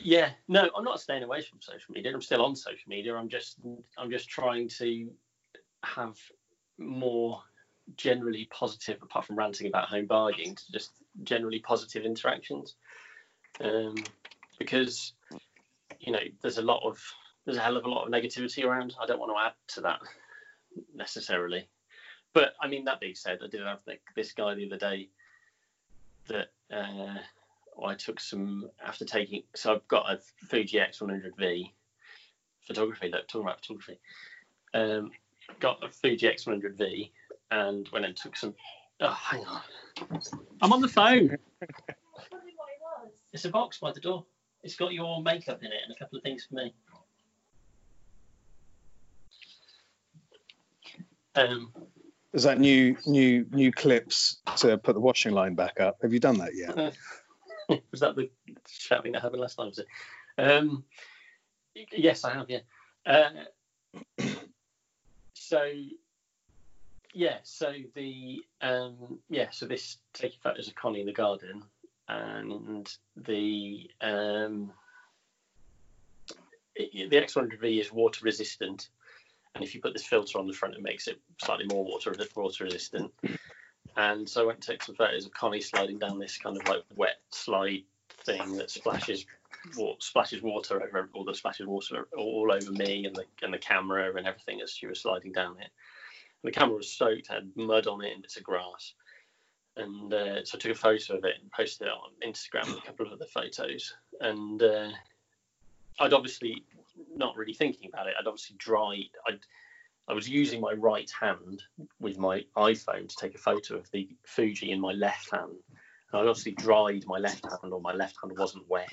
yeah, no, I'm not staying away from social media. I'm still on social media. I'm just, I'm just trying to have more generally positive, apart from ranting about home bargaining, to just generally positive interactions. Um, because you know, there's a lot of, there's a hell of a lot of negativity around. I don't want to add to that necessarily. But I mean, that being said, I did have this guy the other day that uh, I took some after taking. So I've got a Fuji X100V photography. Look, talking about photography. Um, got a Fuji X100V and went and took some. Oh, hang on. I'm on the phone. It's a box by the door. It's got your makeup in it and a couple of things for me. Um, Is that new new new clips to put the washing line back up? Have you done that yet? <laughs> was that the shouting that happened last time? Was it? Um, yes, I have. Yeah. Uh, <coughs> so, yeah. So the um, yeah. So this taking photos of Connie in the garden, and the um, the X100V is water resistant, and if you put this filter on the front, it makes it slightly more water water resistant. And so I went to take some photos of Connie sliding down this kind of like wet slide thing that splashes splashes water over all the splashes water all over me and the and the camera and everything as she was sliding down it. And the camera was soaked, had mud on it and bits of grass. And uh, so I took a photo of it and posted it on Instagram with a couple of other photos. And uh, I'd obviously not really thinking about it. I'd obviously dried. I'd I was using my right hand with my iPhone to take a photo of the Fuji in my left hand. And I obviously dried my left hand, or my left hand wasn't wet.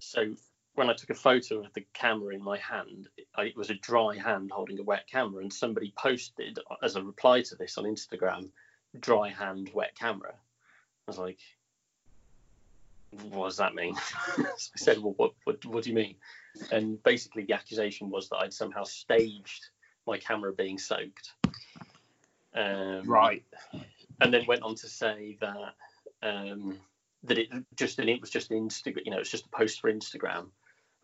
So when I took a photo of the camera in my hand, I, it was a dry hand holding a wet camera. And somebody posted as a reply to this on Instagram, dry hand, wet camera. I was like, what does that mean? so <laughs> <laughs> I said, well, what, what, what do you mean? And basically, the accusation was that I'd somehow staged my camera being soaked. Um, Right. and then went on to say that um, that it just it was just an Instagram, you know, it's just a post for Instagram.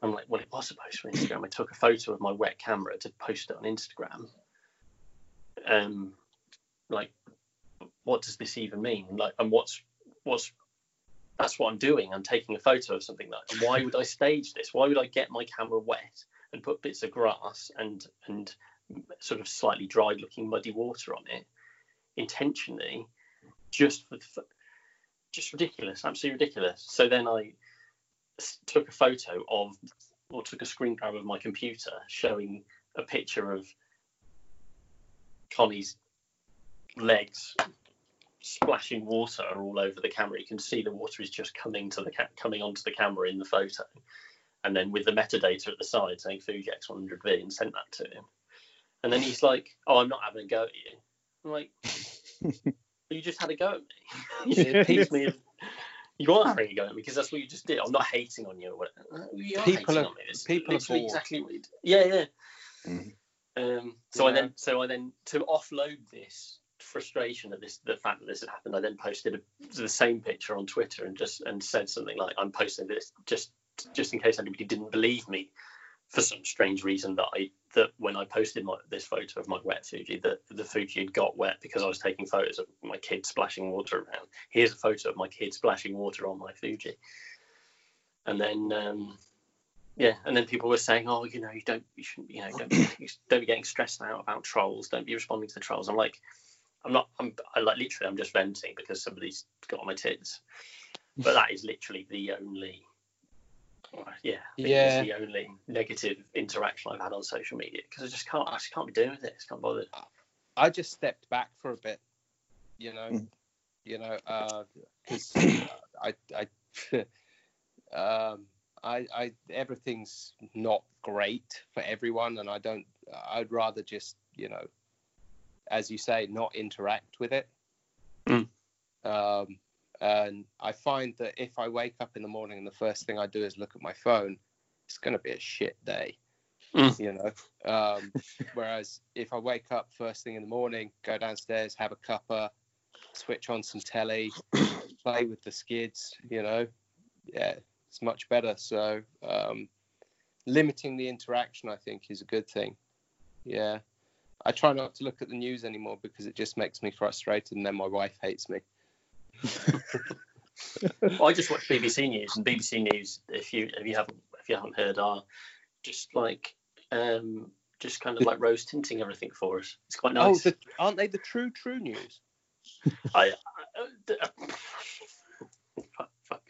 I'm like, well, it was a post for Instagram. I took a photo of my wet camera to post it on Instagram. Um, like, what does this even mean? Like, and what's what's that's what I'm doing. I'm taking a photo of something that. Why would I stage this? Why would I get my camera wet and put bits of grass and and sort of slightly dried looking muddy water on it intentionally just for just ridiculous absolutely ridiculous so then I took a photo of or took a screen grab of my computer showing a picture of connie's legs splashing water all over the camera you can see the water is just coming to the ca- coming onto the camera in the photo and then with the metadata at the side saying Fuji X100V and sent that to him and then he's like, "Oh, I'm not having a go at you." I'm like, <laughs> "You just had a go at me. <laughs> you accused me of. You are having a go at me because that's what you just did. I'm not hating on you. or whatever. You are People hating are- on me. It's people are bored. exactly what you did. Yeah, yeah. Mhm. Um, so I then, so I then, to offload this frustration at this, the fact that this had happened, I then posted a, the same picture on Twitter and just and said something like, "I'm posting this just just in case anybody didn't believe me for some strange reason that I that when I posted my, this photo of my wet Fuji, that the Fuji had got wet because I was taking photos of my kid splashing water around. Here's a photo of my kid splashing water on my Fuji, and then." Um, yeah, and then people were saying, "Oh, you know, you don't, you shouldn't, you know, don't, <clears throat> don't be getting stressed out about trolls. Don't be responding to the trolls." I'm like, I'm not, I'm, I like literally, I'm just venting because somebody's got on my tits. But that is literally the only, yeah, Yeah. it's the only negative interaction I've had on social media because I just can't, I just can't be doing with it. I just can't bother. I just stepped back for a bit, you know, Mm. you know, because I, I, <laughs> um, I, I, everything's not great for everyone, and I don't. I'd rather just, you know, as you say, not interact with it. Mm. Um, and I find that if I wake up in the morning and the first thing I do is look at my phone, it's going to be a shit day. Mm. You know, um, <laughs> whereas if I wake up first thing in the morning, go downstairs, have a cuppa, switch on some telly, <coughs> play with the skids, you know, yeah, it's much better. So um, limiting the interaction, I think, is a good thing. Yeah. I try not to look at the news anymore because it just makes me frustrated, and then my wife hates me. <laughs> Well, I just watch BBC News, and BBC News, if you if you haven't if you haven't heard, are just like um, just kind of like rose tinting everything for us. It's quite Oh, nice. the, aren't they the true true news? I, <laughs> I uh, fuck, fuck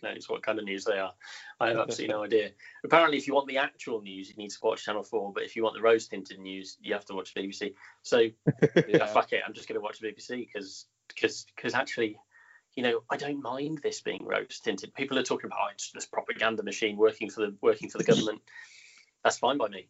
knows what kind of news they are. I have absolutely no idea. Apparently, if you want the actual news, you need to watch Channel Four. But if you want the rose tinted news, you have to watch BBC. So <laughs> yeah, fuck it, I'm just going to watch BBC because because because actually, you know, I don't mind this being rose tinted. People are talking about oh, it's this propaganda machine working for the working for the government. That's fine by me.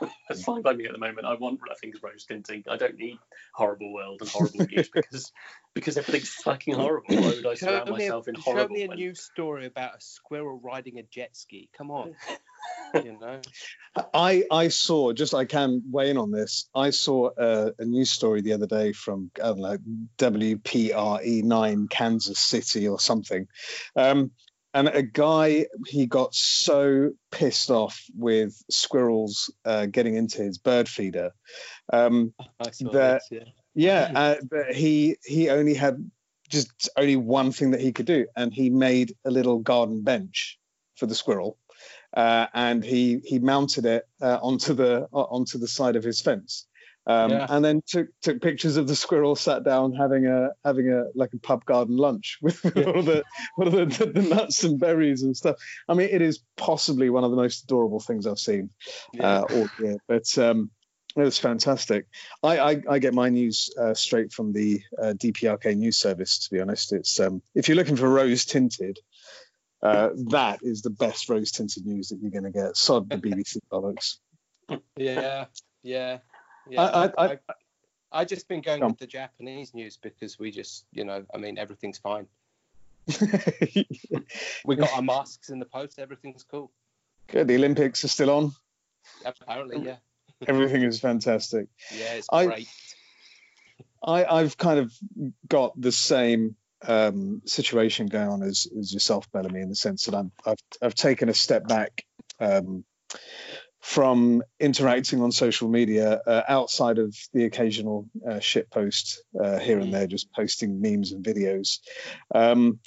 <laughs> That's fine by me at the moment. I want things rose tinting. I don't need horrible world and horrible <laughs> news because because everything's fucking horrible. Why would I Show surround me, a, myself in show me a when- news story about a squirrel riding a jet ski. Come on, <laughs> you know. I I saw just I can weigh in on this. I saw a, a news story the other day from I don't know WPRE nine Kansas City or something, um, and a guy he got so pissed off with squirrels uh, getting into his bird feeder. Um, <laughs> That- this, yeah. yeah, <laughs> uh, but he he only had just only one thing that he could do, and he made a little garden bench for the squirrel, uh, and he he mounted it uh, onto the onto the side of his fence, um, Yeah. and then took took pictures of the squirrel sat down having a having a like a pub garden lunch <laughs> with all the all the, the, the nuts and berries and stuff. I mean, it is possibly one of the most adorable things I've seen Yeah. uh, all year. But um, it was fantastic. I, I, I get my news uh, straight from the uh, DPRK news service. To be honest, it's um, if you're looking for rose tinted, uh, that is the best rose tinted news that you're going to get. Sod the BBC bollocks. <laughs> yeah, yeah, yeah. I- I- I, I, just been going Go with the Japanese news because we just, you know, I mean, everything's fine. <laughs> We got our masks in the post. Everything's cool. Good. The Olympics are still on. Apparently, yeah, <laughs> Everything is fantastic. yeah, it's I- great. I, I've kind of got the same um, situation going on as, as yourself, Bellamy, in the sense that I'm, I've, I've taken a step back um, from interacting on social media uh, outside of the occasional uh, shit post uh, here and there, just posting memes and videos. Um,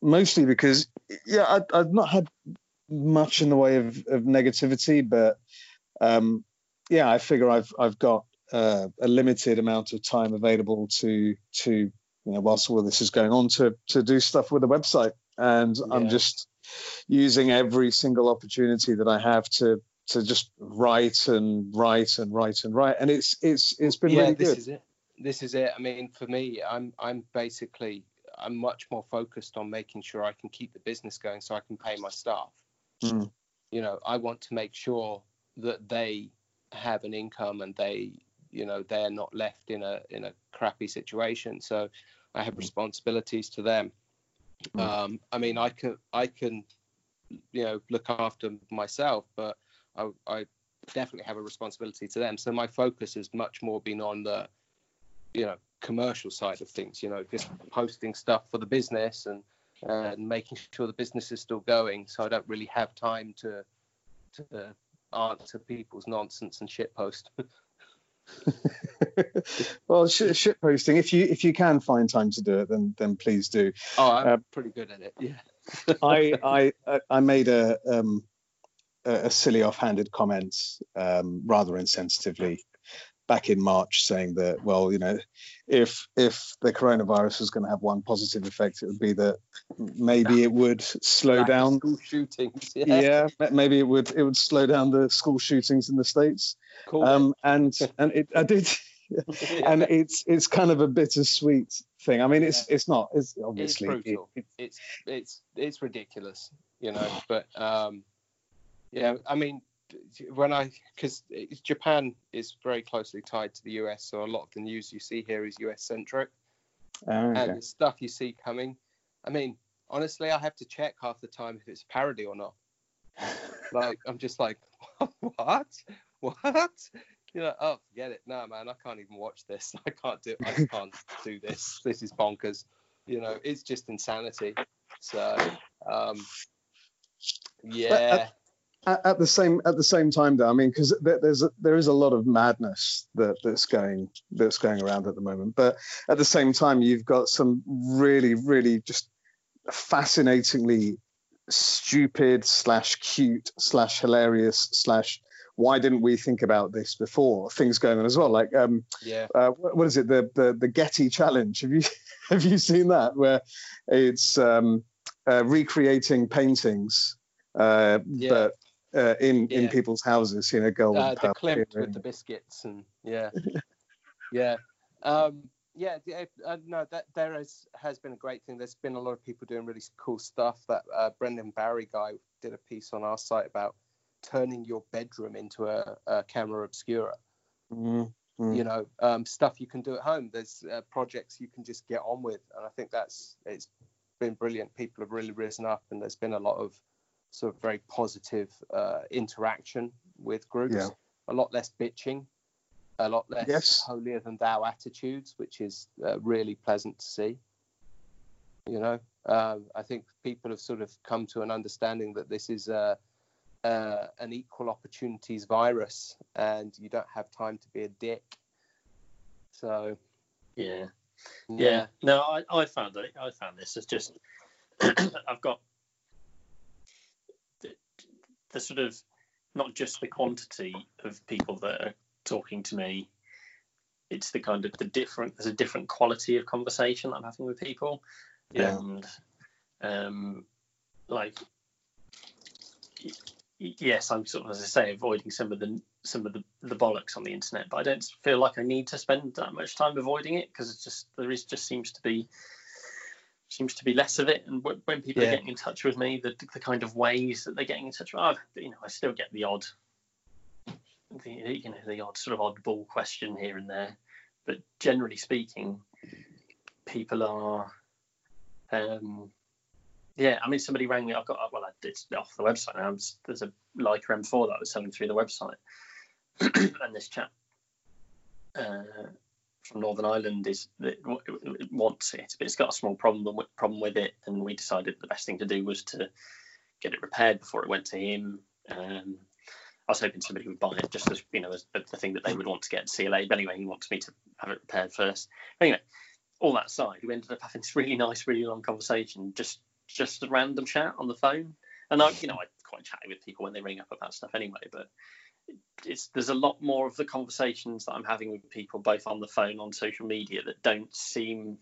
mostly because, yeah, I, I've not had much in the way of, of negativity, but um, yeah, I figure I've I've got uh, a limited amount of time available to to you know whilst all this is going on to to do stuff with the website. And i'm just using every single opportunity that i have to to just write and write and write and write and it's it's it's been yeah, really this good is it. This is it. I mean, for me, I'm I'm basically I'm much more focused on making sure I can keep the business going so I can pay my staff. Mm. You know, I want to make sure that they have an income and they, you know, they're not left in a in a crappy situation. So I have responsibilities to them. Mm. Um, I mean, I can I can, you know, look after myself, but I, I definitely have a responsibility to them. So my focus has much more been on the, you know, commercial side of things. You know, just posting stuff for the business and and making sure the business is still going. So I don't really have time to to answer people's nonsense and shit post. <laughs> <laughs> well, sh- shit posting. If you if you can find time to do it, then then please do. Oh, I'm Uh, pretty good at it. Yeah. I <laughs> I I- I made a um a silly offhanded comment um, rather insensitively back in March saying that well you know if if the coronavirus was going to have one positive effect it would be that maybe it would slow down school shootings. Yeah. yeah maybe it would it would slow down the school shootings in the states Cool. um and and it I did <laughs> and it's it's kind of a bittersweet thing I mean it's it's not it's it's obviously it- brutal. it- it's it's it's ridiculous, you know. But um, yeah, I mean, when I because Japan is very closely tied to the US, so a lot of the news you see here is US centric, oh, okay. and the stuff you see coming. I mean, honestly, I have to check half the time if it's a parody or not. <laughs> Like, I'm just like, <laughs> what, what? You're like, oh, forget it. No, man, I can't even watch this. <laughs> I can't do. I can't do this. This is bonkers. You know, it's just insanity. So, um, yeah, at, at the same at the same time though i mean because there's a, there is a lot of madness that that's going that's going around at the moment. But at the same time you've got some really really just fascinatingly stupid slash cute slash hilarious slash why didn't we think about this before things going on as well? Like um yeah. uh, what, what is it? The, the the getty challenge. Have you <laughs> have you seen that? Where it's um uh, recreating paintings uh Yeah. but uh, in in people's houses you know gold Uh, the Klimt with the biscuits and yeah, <laughs> yeah, um, yeah. yeah, Uh, no, that there is has been a great thing. There's been a lot of people doing really cool stuff. That uh, Brendan Barry guy did a piece on our site about turning your bedroom into a, a camera obscura. Mm, mm. You know, um, stuff you can do at home. There's uh, projects you can just get on with, and I think that's it's been brilliant. People have really risen up, and there's been a lot of sort of very positive uh, interaction with groups. Yeah. A lot less bitching, a lot less Yes. holier than thou attitudes, which is uh, really pleasant to see. You know, um, I think people have sort of come to an understanding that this is a, uh, an equal opportunities virus, and you don't have time to be a dick. So Yeah. Yeah. No, I, I found it. I found this as just <clears throat> I've got the, the sort of not just the quantity of people that are talking to me. It's the kind of the different. There's a different quality of conversation that I'm having with people, Yeah. and um, like yes, I'm sort of as I say avoiding some of the some of the, the bollocks on the internet, but I don't feel like I need to spend that much time avoiding it because it's just there is just seems to be seems to be less of it. And wh- when people Yeah. are getting in touch with me, the, the kind of ways that they're getting in touch with, oh, you know, I still get the odd, the, you know, the odd sort of oddball question here and there, but generally speaking, people are. Um, yeah, I mean, somebody rang me. I've got well, it's off the website now. There's a Leica M4 that I was selling through the website, <clears throat> and this chap uh, from Northern Ireland is that w- wants it, but it's got a small problem with, problem with it, and we decided the best thing to do was to get it repaired before it went to him. Um, I was hoping somebody would buy it just as you know as the the thing that they would want to get CLA. But anyway, he wants me to have it repaired first. Anyway, all that aside, we ended up having this really nice, really long conversation, just just a random chat on the phone. And I, you know, I quite chatty with people when they ring up about stuff anyway. But it's there's a lot more of the conversations that I'm having with people, both on the phone, on social media, that don't seem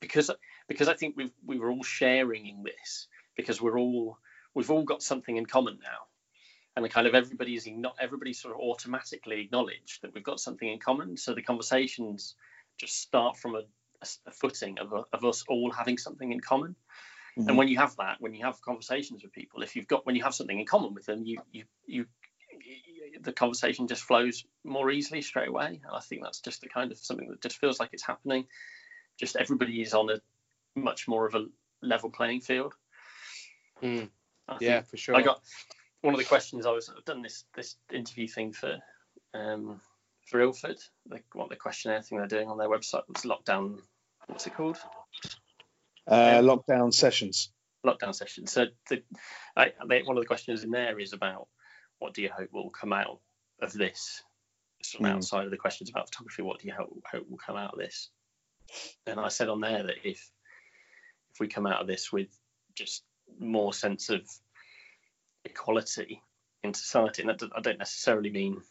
because because I think we've we were all sharing in this because we're all we've all got something in common now, and the kind of everybody's not everybody's sort of automatically acknowledged that we've got something in common. So the conversations just start from a, a, a footing of, of us all having something in common. Mhm. And when you have that, when you have conversations with people, if you've got when you have something in common with them, you you you the conversation just flows more easily straight away. And I think that's just the kind of something that just feels like it's happening. Just everybody is on a much more of a level playing field. Mm. Yeah, for sure. I got one of the questions I was I've done this this interview thing for um, for Ilford. The, what the questionnaire thing they're doing on their website was lockdown. What's it called? Uh, lockdown sessions. Lockdown sessions. So the, I, they, one of the questions in there is about what do you hope will come out of this? Sort of Mm. outside of the questions about photography, what do you hope, hope will come out of this? And I said on there that if if we come out of this with just more sense of equality in society, and that, I don't necessarily mean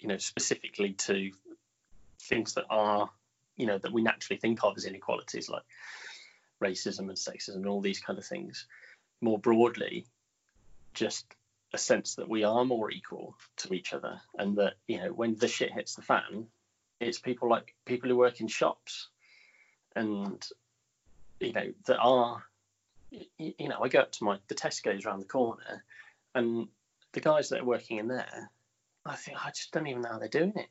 you know specifically to things that are you know that we naturally think of as inequalities like racism and sexism and all these kind of things more broadly just a sense that we are more equal to each other and that you know when the shit hits the fan it's people like people who work in shops and you know that are you know i go up to my the tesco's around the corner and the guys that are working in there i think i just don't even know how they're doing it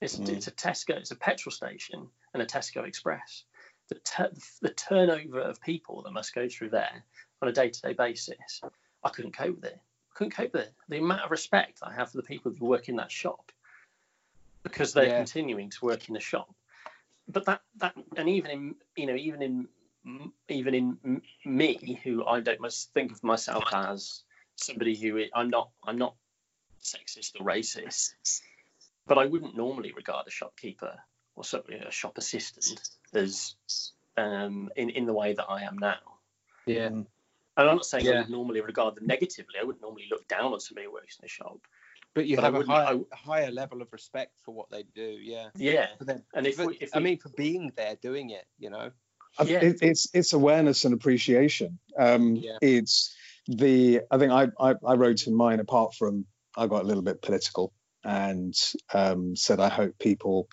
it's, Mm. it's a tesco it's a petrol station and a tesco express the, tur the turnover of people that must go through there on a day-to-day basis i couldn't cope with it. I couldn't cope with it. The amount of respect i have for the people who work in that shop because they're Yeah. continuing to work in the shop. But that that and even in you know even in even in me who i don't must think of myself as somebody who i- i'm not i'm not sexist or racist but i wouldn't normally regard a shopkeeper or certainly a shop assistant as um in in the way that i am now. Yeah. And i'm not saying I would normally regard them negatively i wouldn't normally look down on somebody who works in a shop But you But have a higher, I- higher level of respect for what they do. Yeah. yeah For and if But, we, if I we- mean, for being there, doing it, you know. Yeah. it, it's it's awareness and appreciation. Um, Yeah. It's the I think I, I I wrote in mine apart from I got a little bit political and um, said I hope people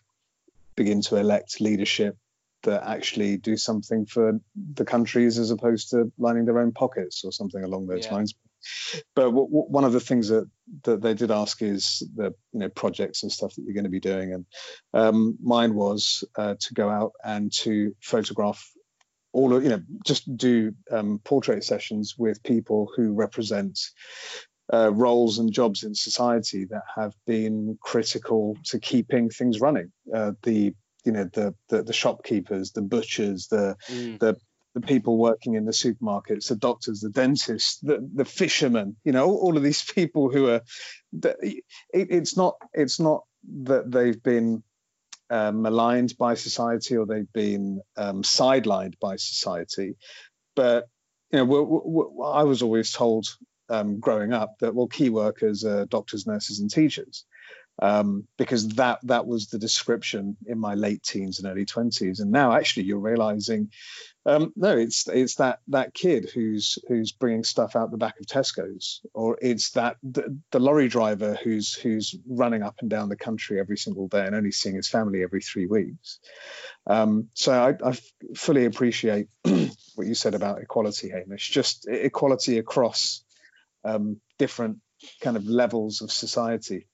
begin to elect leadership that actually do something for the countries as opposed to lining their own pockets or something along those Yeah. lines. But w- w- one of the things that that they did ask is the you know projects and stuff that you're going to be doing, and um, mine was uh, to go out and to photograph all of you know just do um, portrait sessions with people who represent uh, roles and jobs in society that have been critical to keeping things running. Uh, the you know the, the the shopkeepers, the butchers, the Mm. the people working in the supermarkets, the doctors, the dentists, the, the fishermen, you know, all, all of these <laughs> people who are, it, it's not, it's not that they've been uh, maligned by society or they've been um, sidelined by society, but you know, we're, we're, I was always told um, growing up that well, key workers are doctors, nurses, and teachers. Um, because that that was the description in my late teens and early 20s and now actually you're realizing um, no, it's it's that that kid who's who's bringing stuff out the back of Tesco's, or it's that the, the lorry driver who's who's running up and down the country every single day and only seeing his family every three weeks. Um, so I fully appreciate <clears throat> what you said about equality, Hamish. Just equality across um, different kind of levels of society,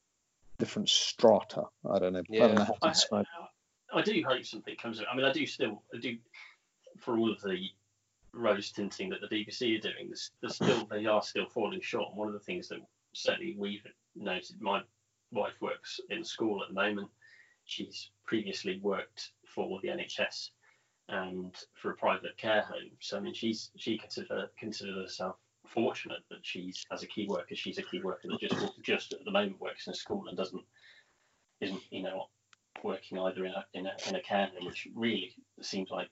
different strata. I don't know. I don't know how to I, describe. I do hope something comes of it. I mean, I do still, I do, for all of the rose tinting that the BBC are doing, there's, there's still, they are still falling short. And one of the things that certainly we've noted, my wife works in school at the moment. She's previously worked for the NHS and for a private care home. So I mean, she's she consider considers herself fortunate that she's as a key worker, she's a key worker that just just at the moment works in a school and doesn't isn't you know working either in a in a, in a care home, which really seems like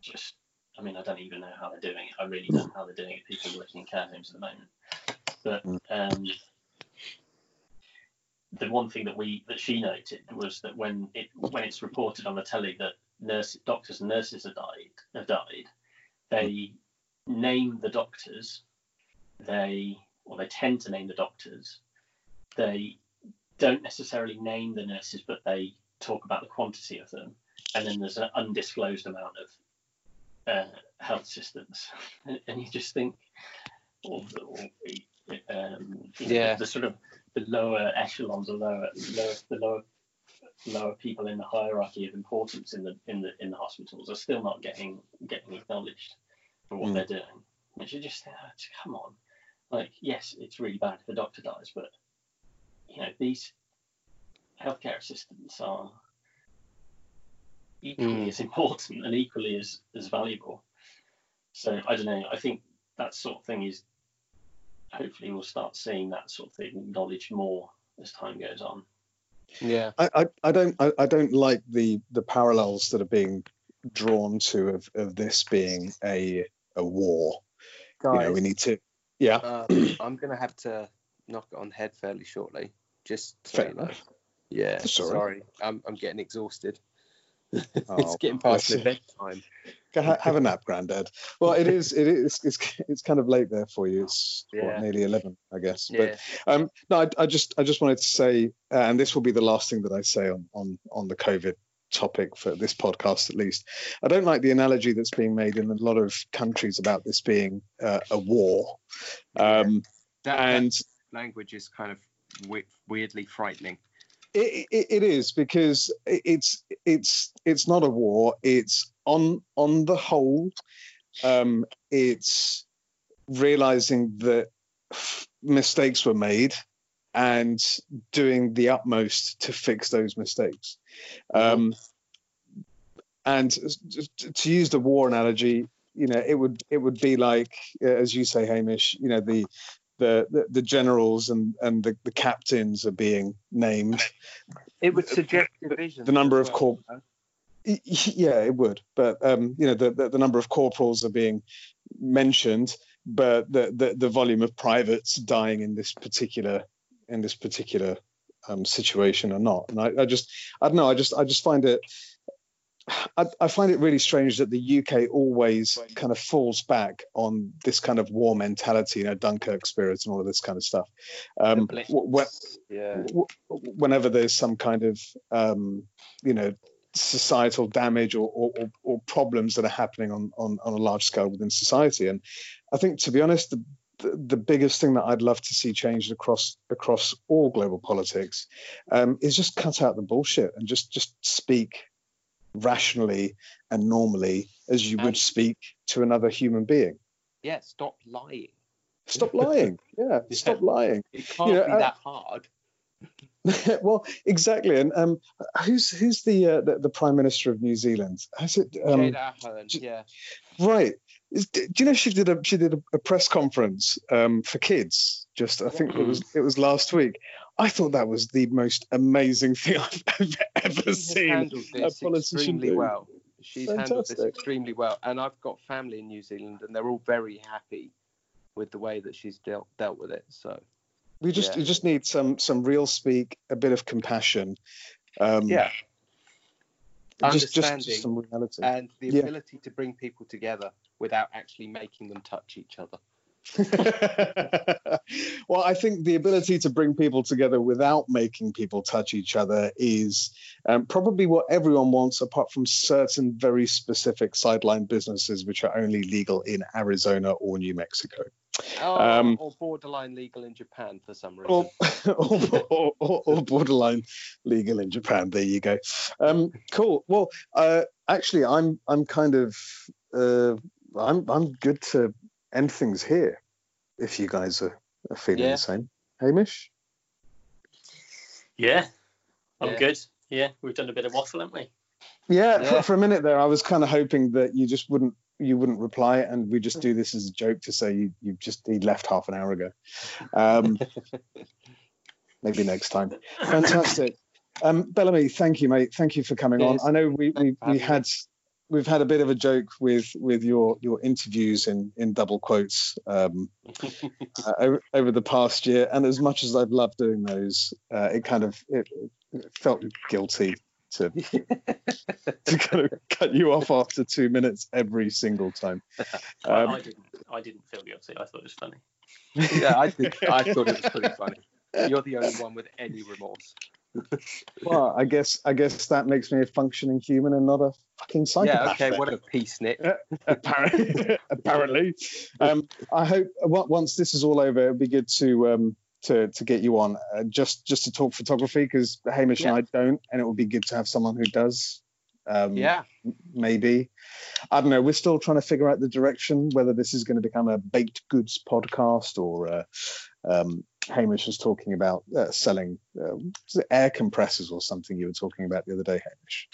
just. I mean, I don't even know how they're doing it. I really don't know how they're doing it. People working in care homes at the moment, but um, the one thing that we that she noted was that when it when it's reported on the telly that nurse doctors and nurses have died have died, they name the doctors. They or they tend to name the doctors. They don't necessarily name the nurses, but they talk about the quantity of them, and then there's an undisclosed amount of uh, health systems, <laughs> and, you just think, or, or um, Yeah. the, sort of the lower echelons, the lower, lower, the lower, lower people in the hierarchy of importance in the in the in the hospitals are still not getting getting acknowledged for what Mm. they're doing. which you just think, oh, come on. Like, yes, it's really bad if the doctor dies, but you know, these healthcare assistants are equally Mm. as <laughs> important and equally as, as valuable. So I don't know. I think that sort of thing is hopefully we'll start seeing that sort of thing acknowledged more as time goes on. Yeah. I, I, I don't I, I don't like the the parallels that are being drawn to of, of this being a a war. You know, we need to yeah. uh, <clears throat> I'm gonna have to knock it on the head fairly shortly. Just so Fair you know. enough. Yeah. Right. Sorry, I'm I'm getting exhausted. <laughs> it's Oh, getting past the bedtime. <laughs> Have a nap, Grandad. Well, it is. It is. It's, it's kind of late there for you. It's Yeah. what, nearly eleven, I guess. Yeah. But um, no, I, I just I just wanted to say, uh, and this will be the last thing that I say on on on the COVID topic for this podcast, at least. I don't like the analogy that's being made in a lot of countries about this being uh, a war. Um, That, and that language is kind of we- weirdly frightening. it, it, it is because it's it's it's not a war. It's on on the whole, um, it's realizing that mistakes were made and doing the utmost to fix those mistakes. Um, and to use the war analogy, you know, it would it would be like, as you say, Hamish, you know, the the the, generals and and the, the captains are being named. It would suggest division. the number of well, corp- know? Yeah, it would, but um, you know the, the the number of corporals are being mentioned, but the, the the volume of privates dying in this particular in this particular um, situation or not. And I, I just I don't know. I just I just find it. I, I find it really strange that the UK always kind of falls back on this kind of war mentality, you know, Dunkirk spirit and all of this kind of stuff. Um, The wh- wh- yeah. whenever there's some kind of um, you know societal damage or, or, or- or problems that are happening on, on, on a large scale within society and i think to be honest the, the, the biggest thing that i'd love to see changed across across all global politics um, is just cut out the bullshit and just just speak rationally and normally as you would speak to another human being Yeah. Stop lying. stop <laughs> lying yeah stop lying It can't know, be I- that hard. <laughs> well, exactly. And um, who's who's the, uh, the the prime minister of New Zealand? Has it um, Jade Ahern. Yeah. right? Do you know she did a she did a, a press conference um, for kids? Just I think it was it was last week. I thought that was the most amazing thing <laughs> I've ever, ever She has seen. handled a this politician extremely do. well. She's handled this extremely well, and I've got family in New Zealand, and they're all very happy with the way that she's dealt dealt with it. So We just Yeah. we just need some some real speak, a bit of compassion. Um, yeah, just, Understanding. just some reality. and the Yeah. ability to bring people together without actually making them touch each other. <laughs> well, I think the ability to bring people together without making people touch each other is um, probably what everyone wants, apart from certain very specific sideline businesses which are only legal in Arizona or New Mexico. Oh, Um, or borderline legal in Japan for some reason. Or, <laughs> or, or, or, or borderline legal in Japan. There you go. Um, cool. Well, uh, actually, I'm I'm kind of uh, I'm I'm good to end things here. If you guys are, are feeling Yeah. the same, Hamish. Yeah, I'm Yeah. good. Yeah, we've done a bit of waffle, haven't we? Yeah, Yeah. For, <laughs> for a minute there, I was kind of hoping that you just wouldn't you wouldn't reply, and we just do this as a joke to say you you just he left half an hour ago. Um, <laughs> maybe next time. Fantastic. Um, Bellamy, thank you, mate. Thank you for coming on. I know we we, we had we've had a bit of a joke with with your your interviews in in double quotes um, <laughs> uh, over, over the past year, and as much as I've loved doing those, uh, it kind of it, it felt guilty to <laughs> to kind of cut you off after two minutes every single time. <laughs> I, Um, I didn't. I didn't feel guilty. I thought it was funny. yeah, I <laughs> think I thought it was pretty funny. You're the only one with any remorse. well, I guess I guess that makes me a functioning human and not a fucking psychopath. yeah, okay, then. what a peace, Nick. apparently. apparently. Um, I hope uh, once this is all over, it'd be good to um, to to get you on uh, just just to talk photography because Hamish Yeah. and I don't, and it would be good to have someone who does. Um, Yeah. maybe. I don't know. We're still trying to figure out the direction, whether this is going to become a baked goods podcast or uh, um, Hamish was talking about uh, selling uh, air compressors or something you were talking about the other day, Hamish.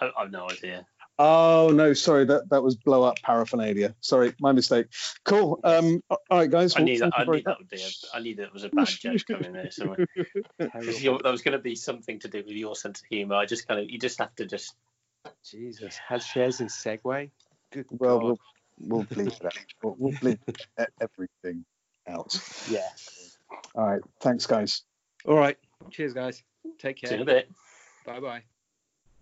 I, I've no idea. Oh no, sorry, that that was blow up paraphernalia. Sorry, my mistake. Cool. Um, all right, guys. I knew that. I knew that would be. A, I knew that was a bad joke coming there somewhere. <laughs> 'Cause your- that was going to be something to do with your sense of humour. I just kind of. You just have to just. Jesus. Has shares in Segway? Good Well, God. we'll we'll bleep that. We'll, we'll bleep <laughs> everything out. Yeah. All right. Thanks, guys. All right. Cheers, guys. Take care. See you in care. a bit. Bye bye.